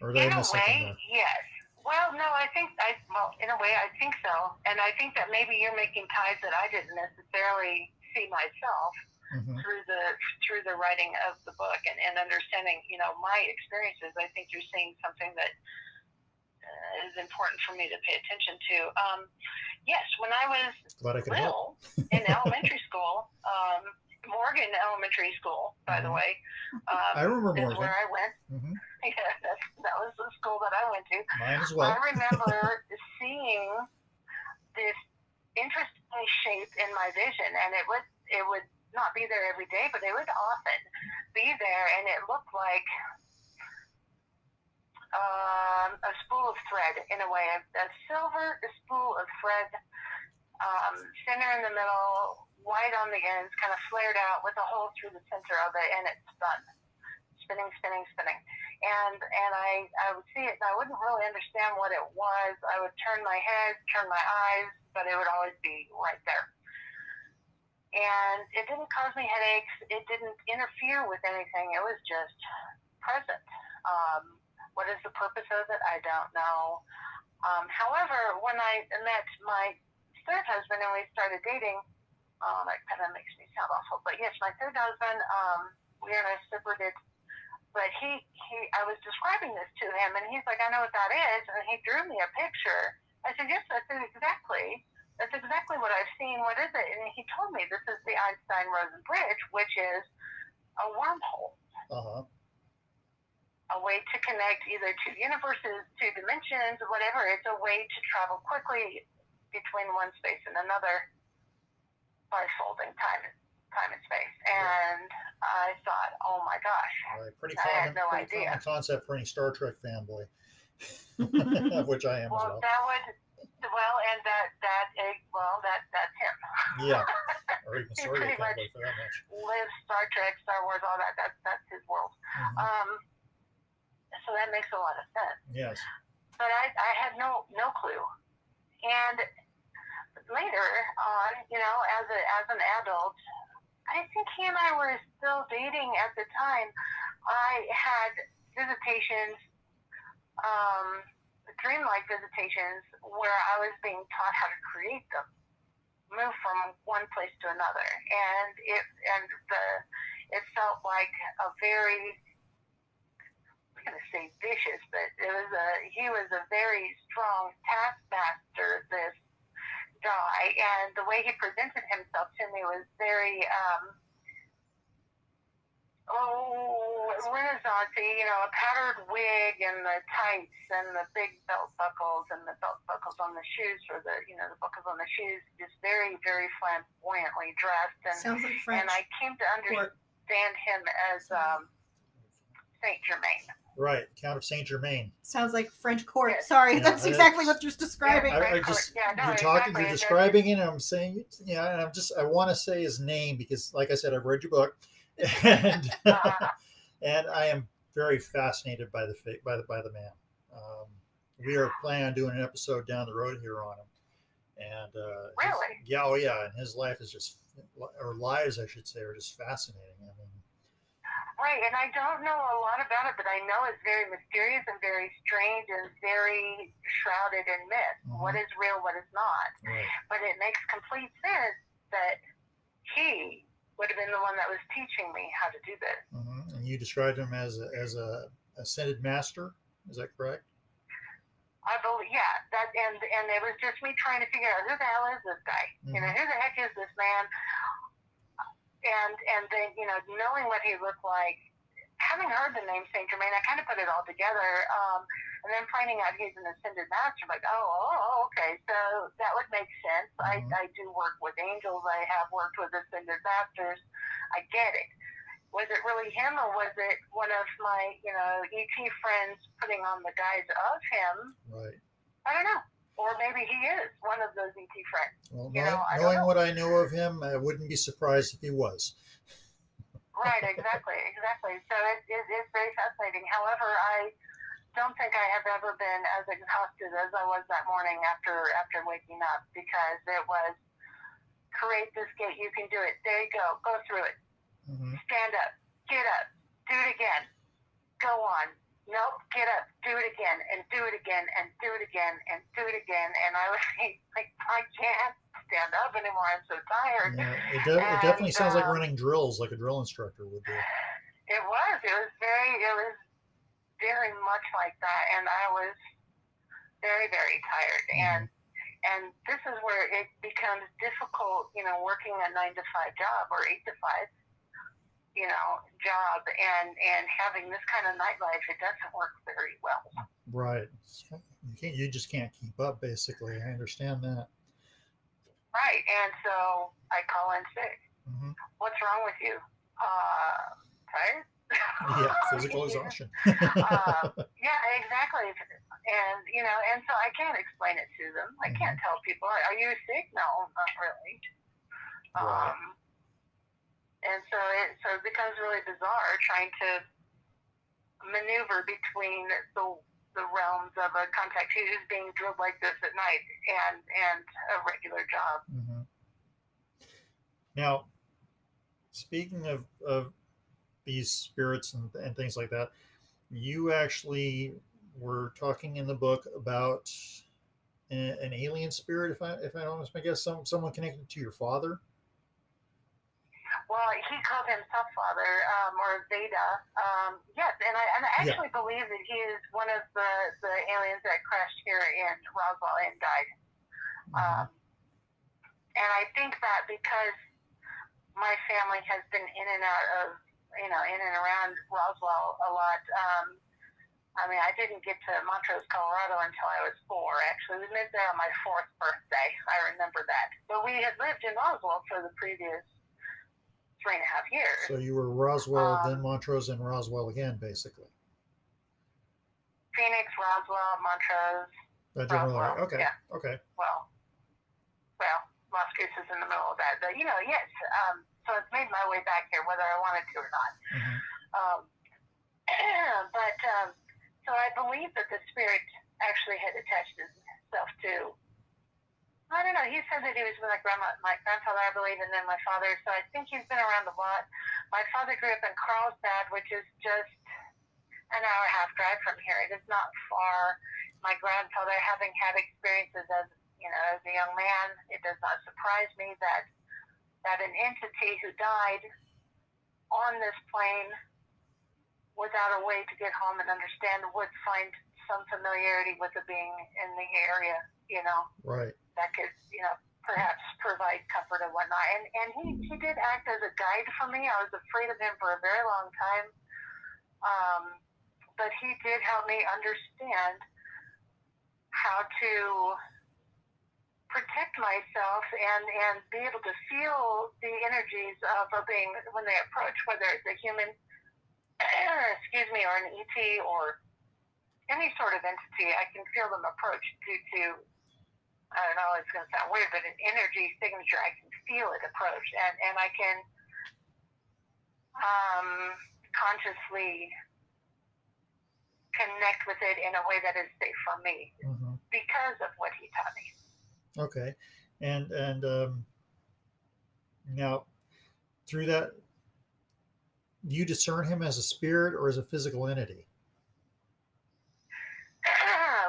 Or did In I a way, yes. Well, no, I think I well, in a way, I think so, and I think that maybe you're making ties that I didn't necessarily see myself there? hmm through the through the writing of the book and, and understanding, you know, my experiences. I think you're seeing something that uh, is important for me to pay attention to. Um, yes, when I was Glad I could little in elementary school, um, Morgan Elementary School, by the Mhm. way, um, I remember is Morgan. where I went. hmm Yeah, that was the school that I went to. Mine as well. I remember seeing this interesting shape in my vision, and it would it would not be there every day, but it would often be there, and it looked like um, a spool of thread in a way, a, a silver spool of thread, um, center in the middle, white on the ends, kind of flared out with a hole through the center of it, and it spun, spinning, spinning, spinning. And and I I would see it, and I wouldn't really understand what it was. I would turn my head, turn my eyes, but it would always be right there. And it didn't cause me headaches. It didn't interfere with anything. It was just present. Um, what is the purpose of it? I don't know. Um, however, when I met my third husband and we started dating, um, that kind of makes me sound awful, but yes, my third husband, um, we and I separated. But he, he, I was describing this to him, and he's like, "I know what that is," and he drew me a picture. I said, "Yes, that's exactly. That's exactly what I've seen. What is it?" And he told me this is the Einstein-Rosen bridge, which is a wormhole Uh huh. a way to connect either two universes, two dimensions, whatever. It's a way to travel quickly between one space and another by folding time, time and space. And my gosh, All right. Pretty I common, had no pretty idea. common concept for any Star Trek fanboy, of which I am as well, well. that would, well, and that that is, well, that that's him. Yeah. Or even He pretty much for that much. lives Star Trek, Star Wars, all that. That's that's his world. Mhm. Um, so that makes a lot of sense. Yes. but I, I had no no clue. And later on, you know, as a as an adult, I think he and I were still dating at the time. I had visitations, um, dreamlike visitations, where I was being taught how to create them, move from one place to another, and it and the it felt like a very I'm to say vicious, but it was a he was a very strong taskmaster. This guy, and the way he presented himself to me was very um, oh Renaissancey. You know, a powdered wig and the tights and the big belt buckles and the belt buckles on the shoes for the you know the buckles on the shoes. Just very very flamboyantly dressed, and Sounds like French. and I came to understand him as um, Saint Germain. Right. Count of Saint Germain. Sounds like French court. Yes. Sorry, Yeah, that's I- exactly what you're describing. I, I just. Yeah, no, you're talking, exactly. you're describing it. and I'm saying, yeah, and I'm just, I want to say his name because, like I said, I've read your book, and Uh, and I am very fascinated by the by the by the man. Um, we are planning on doing an episode down the road here on him, and uh, his- Really? yeah, oh yeah, and his life is just, or lives, I should say, are just fascinating. I mean, Right, and I don't know a lot about it, but I know it's very mysterious and very strange and very shrouded in myth. Mhm. What is real, what is not. right. But it makes complete sense that he would have been the one that was teaching me how to do this. hmm And you described him as a, as a ascended master. Is that correct? I believe, yeah, that and and it was just me trying to figure out who the hell is this guy? You know, Mhm. who the heck is this man? And and then you know, knowing what he looked like, having heard the name Saint Germain, I kind of put it all together. Um, and then finding out he's an ascended master, I'm like, oh, oh, okay, so that would make sense. Mhm. I I do work with angels. I have worked with ascended masters. I get it. Was it really him, or was it one of my, you know, ET friends putting on the guise of him? Right. I don't know. Or maybe he is one of those ET friends. Well, You knowing, know, I knowing know. what I know of him, I wouldn't be surprised if he was. Right, exactly, exactly. So it, it, it's very fascinating. However, I don't think I have ever been as exhausted as I was that morning after after waking up because it was create this gate, you can do it. There you go, go through it. hmm Stand up, get up, do it again, go on. Nope, get up, do it again, and do it again, and do it again, and do it again. And I was like, I can't stand up anymore. I'm so tired. Yeah, it, de- it definitely And, sounds like um, running drills, like a drill instructor would do. It was. It was very. It was very much like that, and I was very, very tired. And and this is where it becomes difficult. You know, working a nine to five job or eight to five. You know, job and and having this kind of nightlife, it doesn't work very well. Right. You can't. You just can't keep up. Basically, I understand that. Right. And so I call in sick. hmm What's wrong with you? Uh, tired? Yeah, physical exhaustion. uh, yeah, exactly. And you know, and so I can't explain it to them. I Mm-hmm. can't tell people, "Are you sick?" No, not really. Right. Um, and so it so it becomes really bizarre trying to maneuver between the the realms of a contact who's being drilled like this at night and and a regular job. hmm Now, speaking of, of these spirits and, and things like that, you actually were talking in the book about an alien spirit, if I if I don't miss my guess, some someone connected to your father. Well, he called himself Father um, or Veda. Um, yes, and I, and I Yeah. actually believe that he is one of the, the aliens that crashed here in Roswell and died. Mhm. Um, and I think that because my family has been in and out of, you know, in and around Roswell a lot. Um, I mean, I didn't get to Montrose, Colorado until I was four. Actually, we lived there on my fourth birthday. I remember that. But we had lived in Roswell for the previous three and a half years. So you were Roswell, Um, then Montrose, and Roswell again, basically. Phoenix, Roswell, Montrose. That general Roswell. Okay. yeah. Okay. Well, well, Las Cruces is in the middle of that. But you know, yes. Um, so it's made my way back here, whether I wanted to or not. Mhm. Um, but um, so I believe that the spirit actually had attached itself to. I don't know. He said that he was with my grandma, my grandfather, I believe, and then my father. So I think he's been around a lot. My father grew up in Carlsbad, which is just an hour and a half drive from here. It is not far. My grandfather, having had experiences as you know, as a young man, it does not surprise me that that an entity who died on this plane without a way to get home and understand would find some familiarity with the being in the area, you know, Right. That could, you know, perhaps provide comfort and whatnot. And and he, he did act as a guide for me. I was afraid of him for a very long time. Um, but he did help me understand how to protect myself and, and be able to feel the energies of a being when they approach, whether it's a human, excuse me, or an ET or any sort of entity. I can feel them approach due to, I don't know, it's going to sound weird, but an energy signature. I can feel it approach and, and I can um, consciously connect with it in a way that is safe for me hmm because of what he taught me. Okay. And and um, now through that, do you discern him as a spirit or as a physical entity?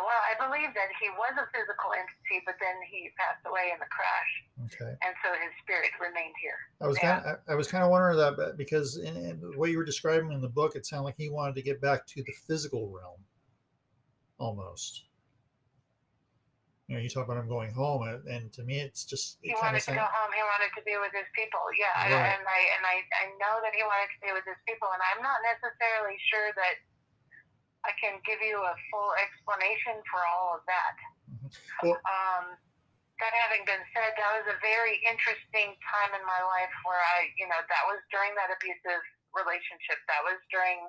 well, I believe that he was a physical entity, but then he passed away in the crash, Okay. and so his spirit remained here. I was Yeah. kind of, I was kind of wondering that but because in, in the way you were describing in the book, it sounded like he wanted to get back to the physical realm, almost. You know, you talk about him going home, and, and to me, it's just He it kind wanted of to go home. He wanted to be with his people. Yeah, Right. and I and I I know that he wanted to be with his people, and I'm not necessarily sure that I can give you a full explanation for all of that. Well- um, that having been said, that was a very interesting time in my life where I, you know, that was during that abusive relationship. That was during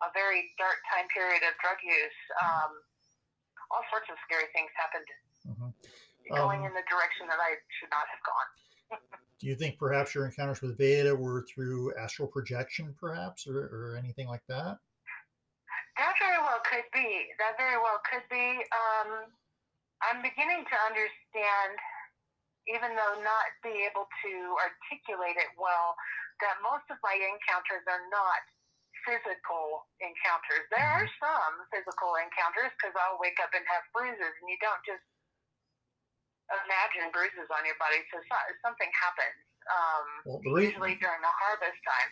a very dark time period of drug use. Um, all sorts of scary things happened Mhm. going Um, in the direction that I should not have gone. Do you think perhaps your encounters with Veda were through astral projection, perhaps, or, or anything like that? That very well could be. That very well could be. Um, I'm beginning to understand, even though not be able to articulate it well, that most of my encounters are not physical encounters. There are some physical encounters because I'll wake up and have bruises, and you don't just imagine bruises on your body. So so- something happens. Um, Well, reason- usually during the harvest time.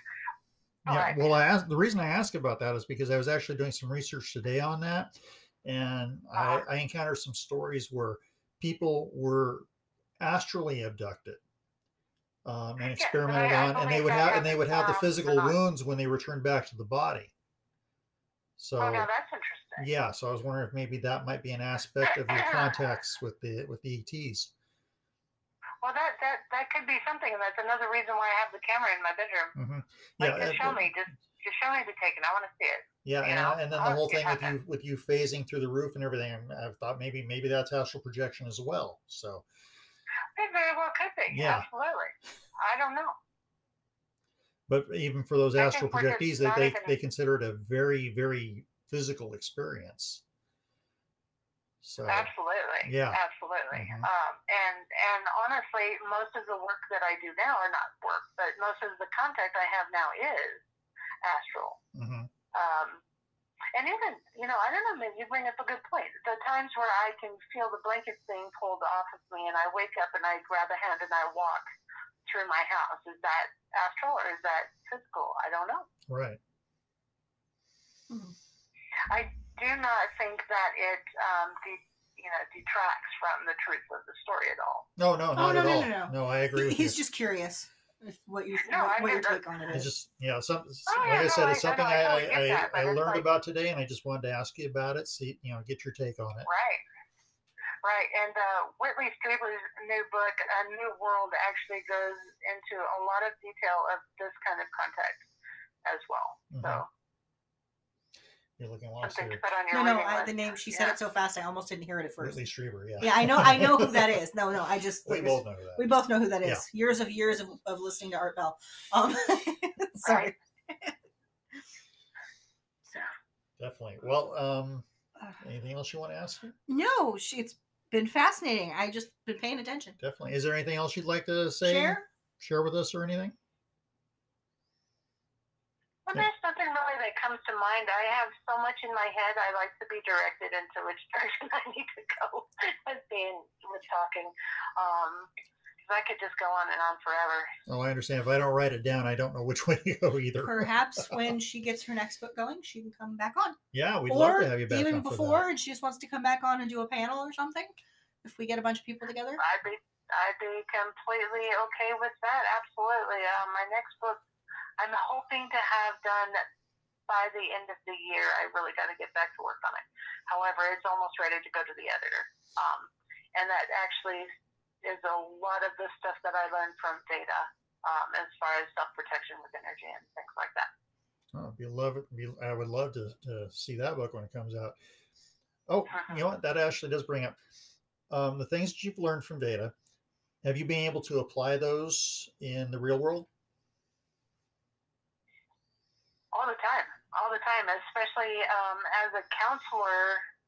Yeah, But- well, I asked the reason I ask about that is because I was actually doing some research today on that, and Uh-huh. I, I encountered some stories where people were astrally abducted um, and experimented I- I on, and they would have and they would have the physical often than not. wounds when they returned back to the body. So oh, that's interesting. yeah, so I was wondering if maybe that might be an aspect of your contacts with the with the ETs. Well, that that that could be something, and that's another reason why I have the camera in my bedroom. hmm Like, Yeah, just uh, show me, just just show me the taking. I want to see it. Yeah, and, know, and then the whole thing with you with you phasing through the roof and everything, I've thought maybe maybe that's astral projection as well. So It very well could be. Yeah. Absolutely. I don't know. But even for those I astral just projectees, they, they, they consider it a very, very physical experience. So, Absolutely. Yeah. Absolutely. Mhm. Um, and and honestly, most of the work that I do now, are not work, but most of the contact I have now is astral. Mm-hmm. Um, and even, you know, I don't know, maybe you bring up a good point. The times where I can feel the blankets being pulled off of me and I wake up and I grab a hand and I walk through my house, is that astral or is that physical? I don't know. right. I do not think that it, um, de- you know, detracts from the truth of the story at all. No, no, not Oh, no, at no, all. no, no. I agree with He's you. just curious if what you No, what, I what your take on it I is. just, yeah, some, Oh, like yeah, I said, I- it's I something know, I I, I, that, I, learned like- about today, and I just wanted to ask you about it. See, you know, get your take on it. Right. Right. And uh, Whitley Strieber's new book, A New World, actually goes into a lot of detail of this kind of context as well. So Mhm. You're looking lost something to here. put on your No, no, reading I, list. the name she said Yeah. it so fast I almost didn't hear it at first. Whitley Strieber, yeah. Yeah, I know, I know who that is. No, no, I just we like, both know who that. we is. both know who that is. Yeah. Years of years of, of listening to Art Bell. Um, sorry. So, Definitely. Well, um, anything else you want to ask me? no, she, it's been fascinating. I just been paying attention. Definitely. Is there anything else you'd like to say? Share. Share with us or anything? Well, there's nothing really that comes to mind. I have so much in my head. I like to be directed into which direction I need to go with being with talking. Um, 'cause I could just go on and on forever. Oh, I understand. If I don't write it down, I don't know which way to go either. Perhaps when she gets her next book going, she can come back on. Yeah, we'd or love to have you back even on before, and she just wants to come back on and do a panel or something. If we get a bunch of people together. I'd be I'd be completely okay with that. Absolutely. Uh, my next book, I'm hoping to have done by the end of the year. I really got to get back to work on it. However, it's almost ready to go to the editor. Um, and that actually is a lot of the stuff that I learned from Veda um, as far as self protection with energy and things like that. Oh, be love it. Be, I would love to, to see that book when it comes out. Oh, you know what? That actually does bring up um, the things that you've learned from Veda. Have you been able to apply those in the real world? All the time, all the time. Especially um, as a counselor,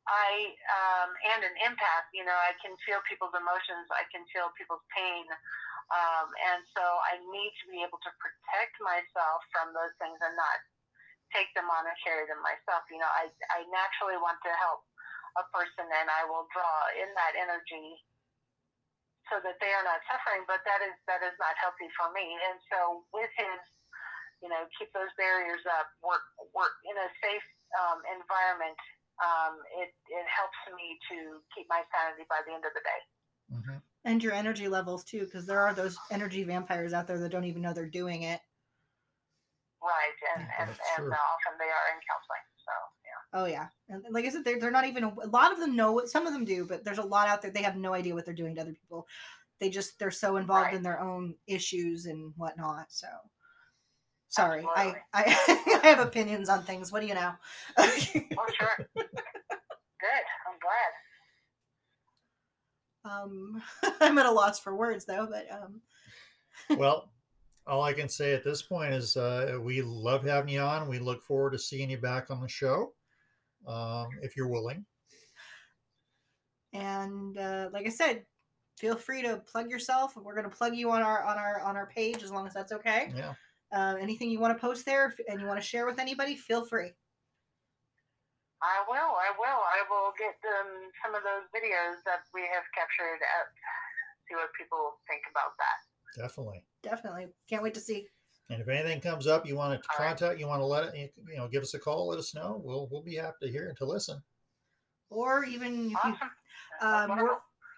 I um, and an empath. You know, I can feel people's emotions. I can feel people's pain, um, and so I need to be able to protect myself from those things and not take them on and carry them myself. You know, I I naturally want to help a person, and I will draw in that energy so that they are not suffering. But that is that is not healthy for me. And so with his you know, keep those barriers up, work work in a safe um, environment. Um, it it helps me to keep my sanity by the end of the day. hmm and your energy levels too, because there are those energy vampires out there that don't even know they're doing it. Right, and Yeah, and, and true. often they are in counseling. So yeah, Oh yeah, and like I said, they're they're not even a lot of them know. what Some of them do, but there's a lot out there they have no idea what they're doing to other people. They just they're so involved Right. in their own issues and whatnot. So sorry, I, I I have opinions on things. What do you know? oh sure, good. I'm glad. um, I'm at a loss for words though, but um, well, all I can say at this point is uh, we love having you on. We look forward to seeing you back on the show um, if you're willing. and uh, like I said, feel free to plug yourself. We're gonna plug you on our on our on our page as long as that's okay. Yeah. Uh, anything you want to post there and you want to share with anybody, feel free. I will. I will. I will get um, some of those videos that we have captured. At, see what people think about that. Definitely. Definitely, can't wait to see. And if anything comes up, you want to All right. contact, you want to let it, you know, give us a call, let us know. We'll we'll be happy to hear and to listen. Or even if you, Awesome. That's um,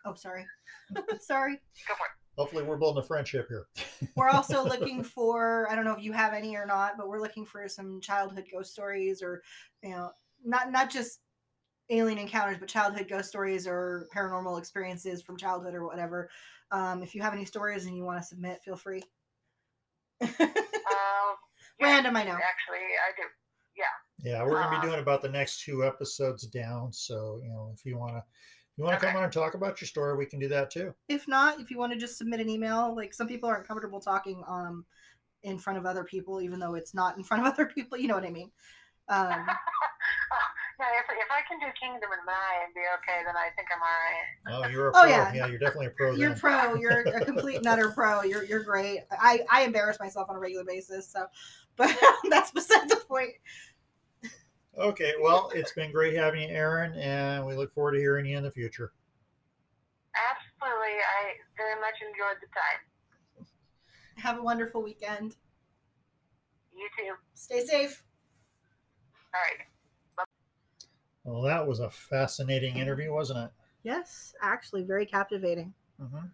oh sorry, sorry. Go for it. Hopefully, we're building a friendship here. We're also looking for I don't know if you have any or not, but we're looking for some childhood ghost stories or you know not not just alien encounters, but childhood ghost stories or paranormal experiences from childhood or whatever. Um, if you have any stories and you want to submit, feel free. Um, yeah, Random, I know. Actually, I do. Yeah, Yeah, we're gonna Um, be doing about the next two episodes down. So you know, if you wanna, if you wanna come on and talk about your story, we can do that too. If not, if you want to just submit an email, like some people aren't comfortable talking um in front of other people, even though it's not in front of other people. You know what I mean? Um, no, if, if I can do Kingdom and Maya and be okay, then I think I'm all right. Oh, you're a Oh, pro. yeah. yeah, you're definitely a pro. you're then. pro. You're a complete nutter pro. You're you're great. I I embarrass myself on a regular basis. So, but that's beside the point. Okay, well, it's been great having you, Erin, and we look forward to hearing you in the future. Absolutely. I very much enjoyed the time. Have a wonderful weekend. You too. Stay safe. All right. Well, that was a fascinating interview, wasn't it? Yes, actually, very captivating. hmm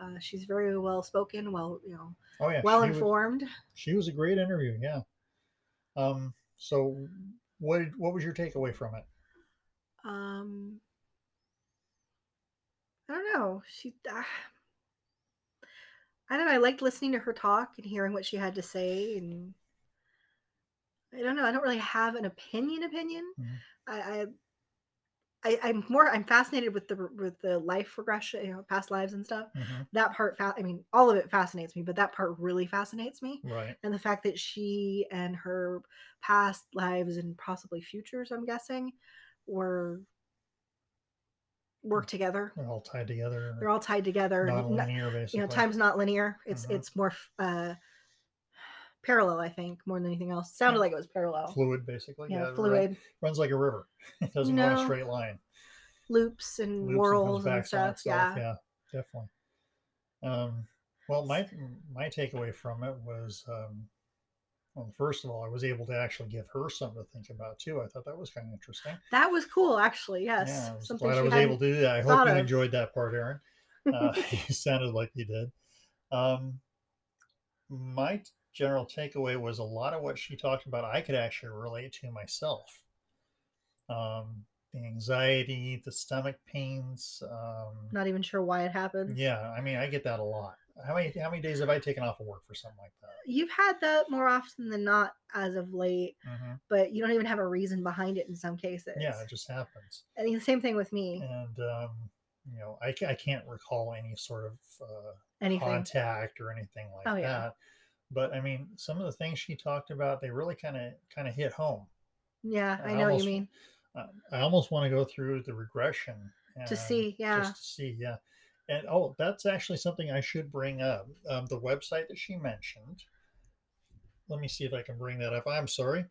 Uh, she's very well spoken, well, you know, Oh yeah, well she was- informed. she was a great interview. Yeah. Um. So, what did, what was your takeaway from it? Um, I don't know. She, uh, I don't know. I liked listening to her talk and hearing what she had to say, and I don't know. I don't really have an opinion. Opinion. Mhm. I, I, I, I'm more. I'm fascinated with the with the life regression, you know, past lives and stuff. hmm That part, fa- I mean, all of it fascinates me, but that part really fascinates me. Right. and the fact that she and her past lives and possibly futures i'm guessing were work together They're all tied together. they're all tied together N- non-linear, basically. you know time's not linear it's Mhm. it's more uh parallel i think more than anything else sounded Yeah. like it was parallel fluid, basically. yeah, run- fluid runs like a river. It doesn't run a straight line. loops and loops and whirls and, on stuff itself. yeah yeah, definitely. Um, well, my my takeaway from it was, um, well, first of all, I was able to actually give her something to think about too. I thought that was kind of interesting. that was cool actually yes yeah, I was something glad I was able to do that. I hope you of. enjoyed that part, Erin. Uh, you sounded like you did. Um, my general takeaway was a lot of what she talked about. I could actually relate to myself. Um, the anxiety, the stomach pains. Um, not even sure why it happened yeah, I mean, I get that a lot. How many how many days have I taken off of work for something like that? you've had that more often than not as of late hmm but you don't even have a reason behind it in some cases Yeah, it just happens. I think the same thing with me. And um, you know, I, I can't recall any sort of uh, Anything. contact or anything like Oh, yeah. that. But I mean, some of the things she talked about, they really kind of kind of hit home. Yeah, I I know what almost- you mean. Uh, I almost want to go through the regression To see, yeah. just to see, yeah. And oh, that's actually something I should bring up. Um, the website that she mentioned. Let me see if I can bring that up. I'm sorry.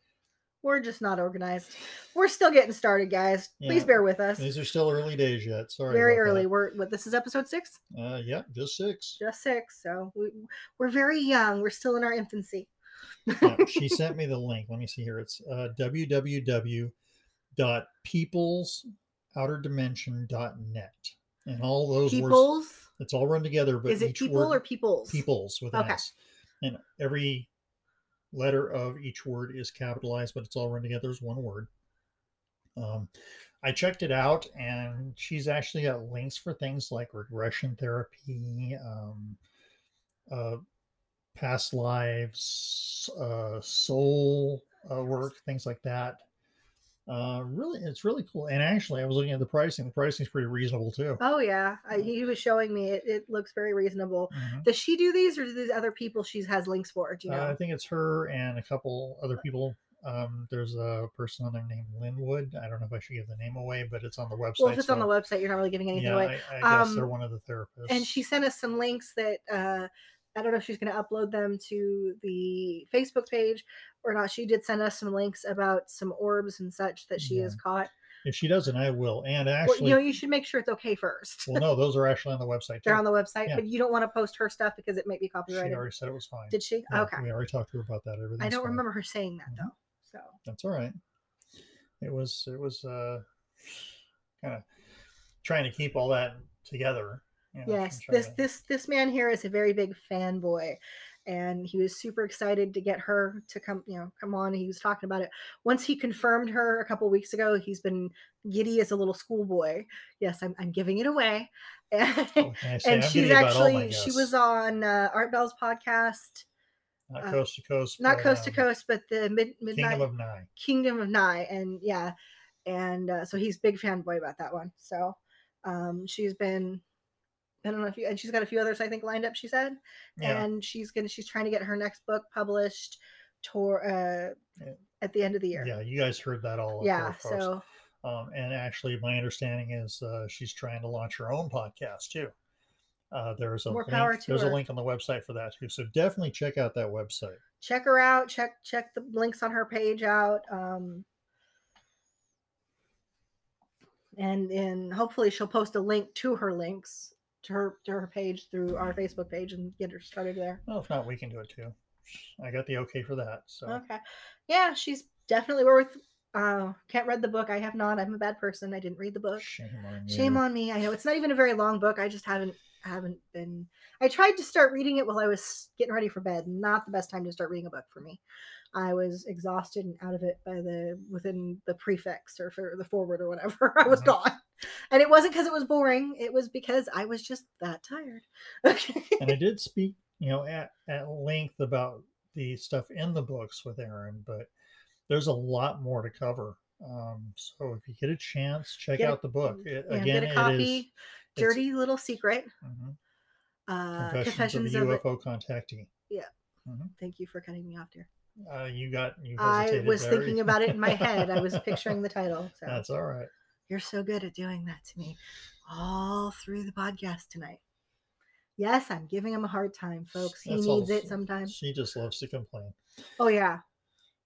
We're just not organized. We're still getting started, guys. Please bear with us. These are still early days yet. Sorry. Very early. that. We're what this is episode six? Uh, yeah, just six. Just six. So we, we're very young. We're still in our infancy. Yeah, she sent me the link. Let me see here. It's uh, www.peoplesouterdimension.net. And all those words, Peoples? it's all run together, but Is it people word, or peoples? peoples with an S. And every letter of each word is capitalized, but it's all run together as one word. Um, I checked it out, and she's actually got links for things like regression therapy, um, uh, past lives, uh, soul uh, work, things like that. Uh, really, it's really cool. And actually, I was looking at the pricing. The pricing is pretty reasonable too. Oh yeah. I, he was showing me it, it looks very reasonable. Mhm. Does she do these or do these other people she has links for? Do you know? Uh, I think it's her and a couple other people. Um, there's a person on there named Linwood. I don't know if I should give the name away, but it's on the website. well, if it's on the website, you're not really giving anything yeah, away. I, I guess they're Um, one of the therapists. and she sent us some links that uh I don't know if she's going to upload them to the Facebook page or not. She did send us some links about some orbs and such that she has caught. if she doesn't, I will. And Well, actually, you know, you should make sure it's okay first. well, no, those are actually on the website. They're on the website, Yeah. but you don't want to post her stuff because it might be copyrighted. She already said it was fine. Did she? Yeah, okay. We already talked to her about that. Everything. I don't remember her saying that Mhm. though. So That's all right. It was. It was uh, kind of trying to keep all that together. You know, yes, this this this man here is a very big fanboy, and he was super excited to get her to come, you know, come on. He was talking about it. Once he confirmed her a couple weeks ago, he's been giddy as a little schoolboy. Yes, I'm, I'm giving it away. And, I say? and she's giddy about all my actually she was on uh, Art Bell's podcast, not uh, coast to coast, not but, coast to um, coast, but the mid midnight Kingdom of Nye. Kingdom of Nye, and yeah, and uh, so he's big fanboy about that one. So um, she's been, I don't know if you, and she's got a few others I think lined up. She said, Yeah, and she's gonna, she's trying to get her next book published, tour uh, Yeah. at the end of the year. yeah, you guys heard that all. Yeah, so Um, and actually, my understanding is uh, she's trying to launch her own podcast too. Uh, there's a More link, there's a link on the website for that too. So definitely check out that website. check her out. Check check the links on her page out. Um, and and hopefully she'll post a link to her links to her to her page through our Facebook page and get her started there. Well, if not, we can do it too. I got the okay for that. So Okay. Yeah, she's definitely worth. Uh, can't read the book. I have not. I'm a bad person. I didn't read the book. shame on you. Shame on me. I know it's not even a very long book. I just haven't haven't been. I tried to start reading it while I was getting ready for bed. Not the best time to start reading a book for me. I was exhausted and out of it by the within the prefix or for the forward or whatever. I was Mhm. gone, and it wasn't because it was boring. It was because I was just that tired. Okay. and I did speak, you know, at, at length about the stuff in the books with Erin, but there's a lot more to cover. Um, so if you get a chance, check Get a- out the book. It, Yeah, again, get a copy. it's- Dirty little secret. mhm, Uh, Confessions, confessions of a it. UFO contactee. Yeah. Thank you for cutting me off, dear. Uh, you got you. I was there. thinking about it in my head. I was picturing the title. So That's all right. you're so good at doing that to me all through the podcast tonight. Yes, I'm giving him a hard time, folks. He That's needs it she- sometimes. She just loves to complain. Oh yeah.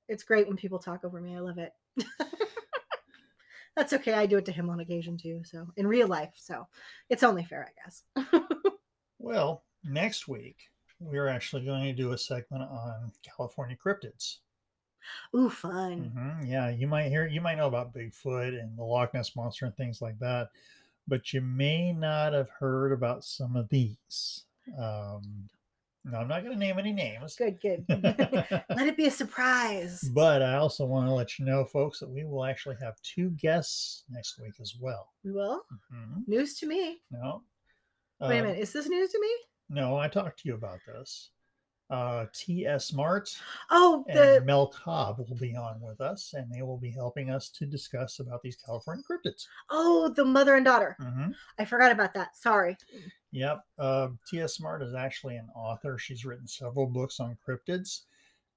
It's great when people talk over me. I love it. That's okay. I do it to him on occasion too. So in real life. So it's only fair, I guess. Well, next week we're actually going to do a segment on California cryptids. Ooh, fun. hmm Yeah, you might hear, you might know about Bigfoot and the Loch Ness monster and things like that, but you may not have heard about some of these. Um, no, I'm not going to name any names, Good, good. Let it be a surprise. but I also want to let you know, folks, that we will actually have two guests next week as well. We will. Mhm. News to me. No, Wait a uh, minute. Is this news to me? No, I talked to you about this. Uh, T.S. Smart Oh, and Mel Cobb will be on with us, and they will be helping us to discuss about these California cryptids. oh the mother and daughter. hmm I forgot about that. Sorry. Yep. Uh, T.S. Smart is actually an author. She's written several books on cryptids.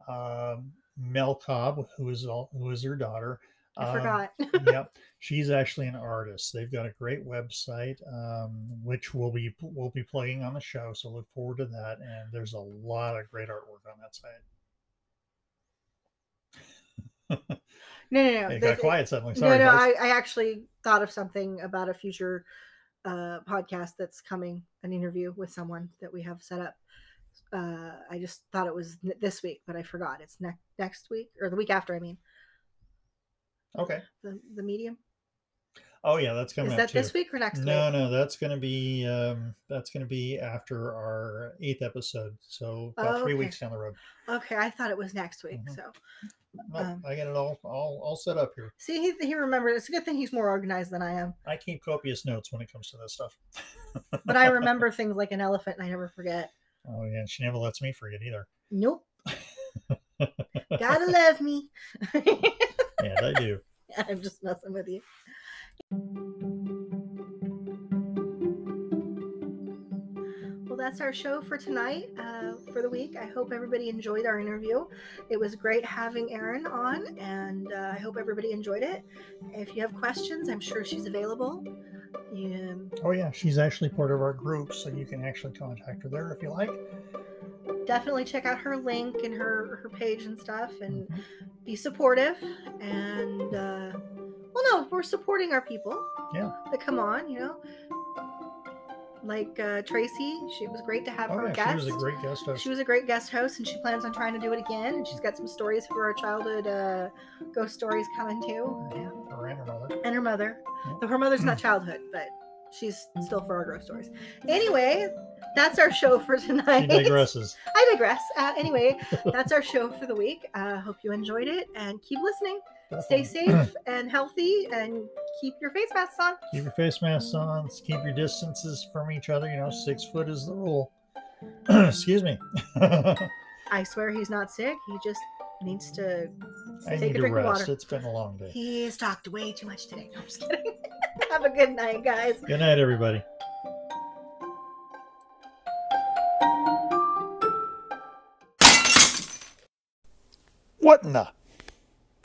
Um, Mel Cobb, who is all, who is her daughter. I um, forgot. yep. She's actually an artist. They've got a great website, um, which we'll be we'll be plugging on the show. So look forward to that. And there's a lot of great artwork on that site. No, no, no. It got quiet suddenly. Sorry, no, no. I, I actually thought of something about a future uh, podcast that's coming, an interview with someone that we have set up. Uh, I just thought it was this week, but I forgot. It's next next week or the week after. I mean, Okay. the the medium. Oh yeah, that's coming Is that too. this week or next No, week? no, no, that's going to be um, that's going to be after our eighth episode. So about Oh, three okay. weeks down the road. Okay, I thought it was next week. Mhm. So No, Um, I got it all, all all set up here. see, he, he remembered. It's a good thing he's more organized than I am. I keep copious notes when it comes to this stuff. But I remember things like an elephant, and I never forget. Oh yeah, she never lets me forget either. Nope. Gotta love me. Yeah, I do. I'm just messing with you. Well, that's our show for tonight, uh, for the week. I hope everybody enjoyed our interview. It was great having Erin on, and uh, I hope everybody enjoyed it. If you have questions, I'm sure she's available. You Oh yeah, she's actually part of our group, so you can actually contact her there if you like. Definitely check out her link and her her page and stuff, and be supportive. And uh, well, no, we're supporting our people. Yeah. that come on, you know. Like uh, Tracy, she was great to have Oh her yeah, guest. she was a great guest host. She was a great guest host, and she plans on trying to do it again. And she's got some stories for our childhood uh, ghost stories coming too. Yeah. Her and her mother. And her mother. Though her mother's not childhood, but she's still for our ghost stories. Anyway, that's our show for She tonight. digresses. I digress. Uh, anyway, that's our show for the week. Uh, hope you enjoyed it and keep listening. Stay safe and healthy and keep your face masks on. Keep your face masks on. Keep your distances from each other. You know, six foot is the rule. Excuse me. I I swear he's not sick. He just needs to. Take need a to drink of rest. water. It's been a long day. He's talked way too much today. No, I'm just kidding. Have a good night, guys. Good night, everybody. What in the?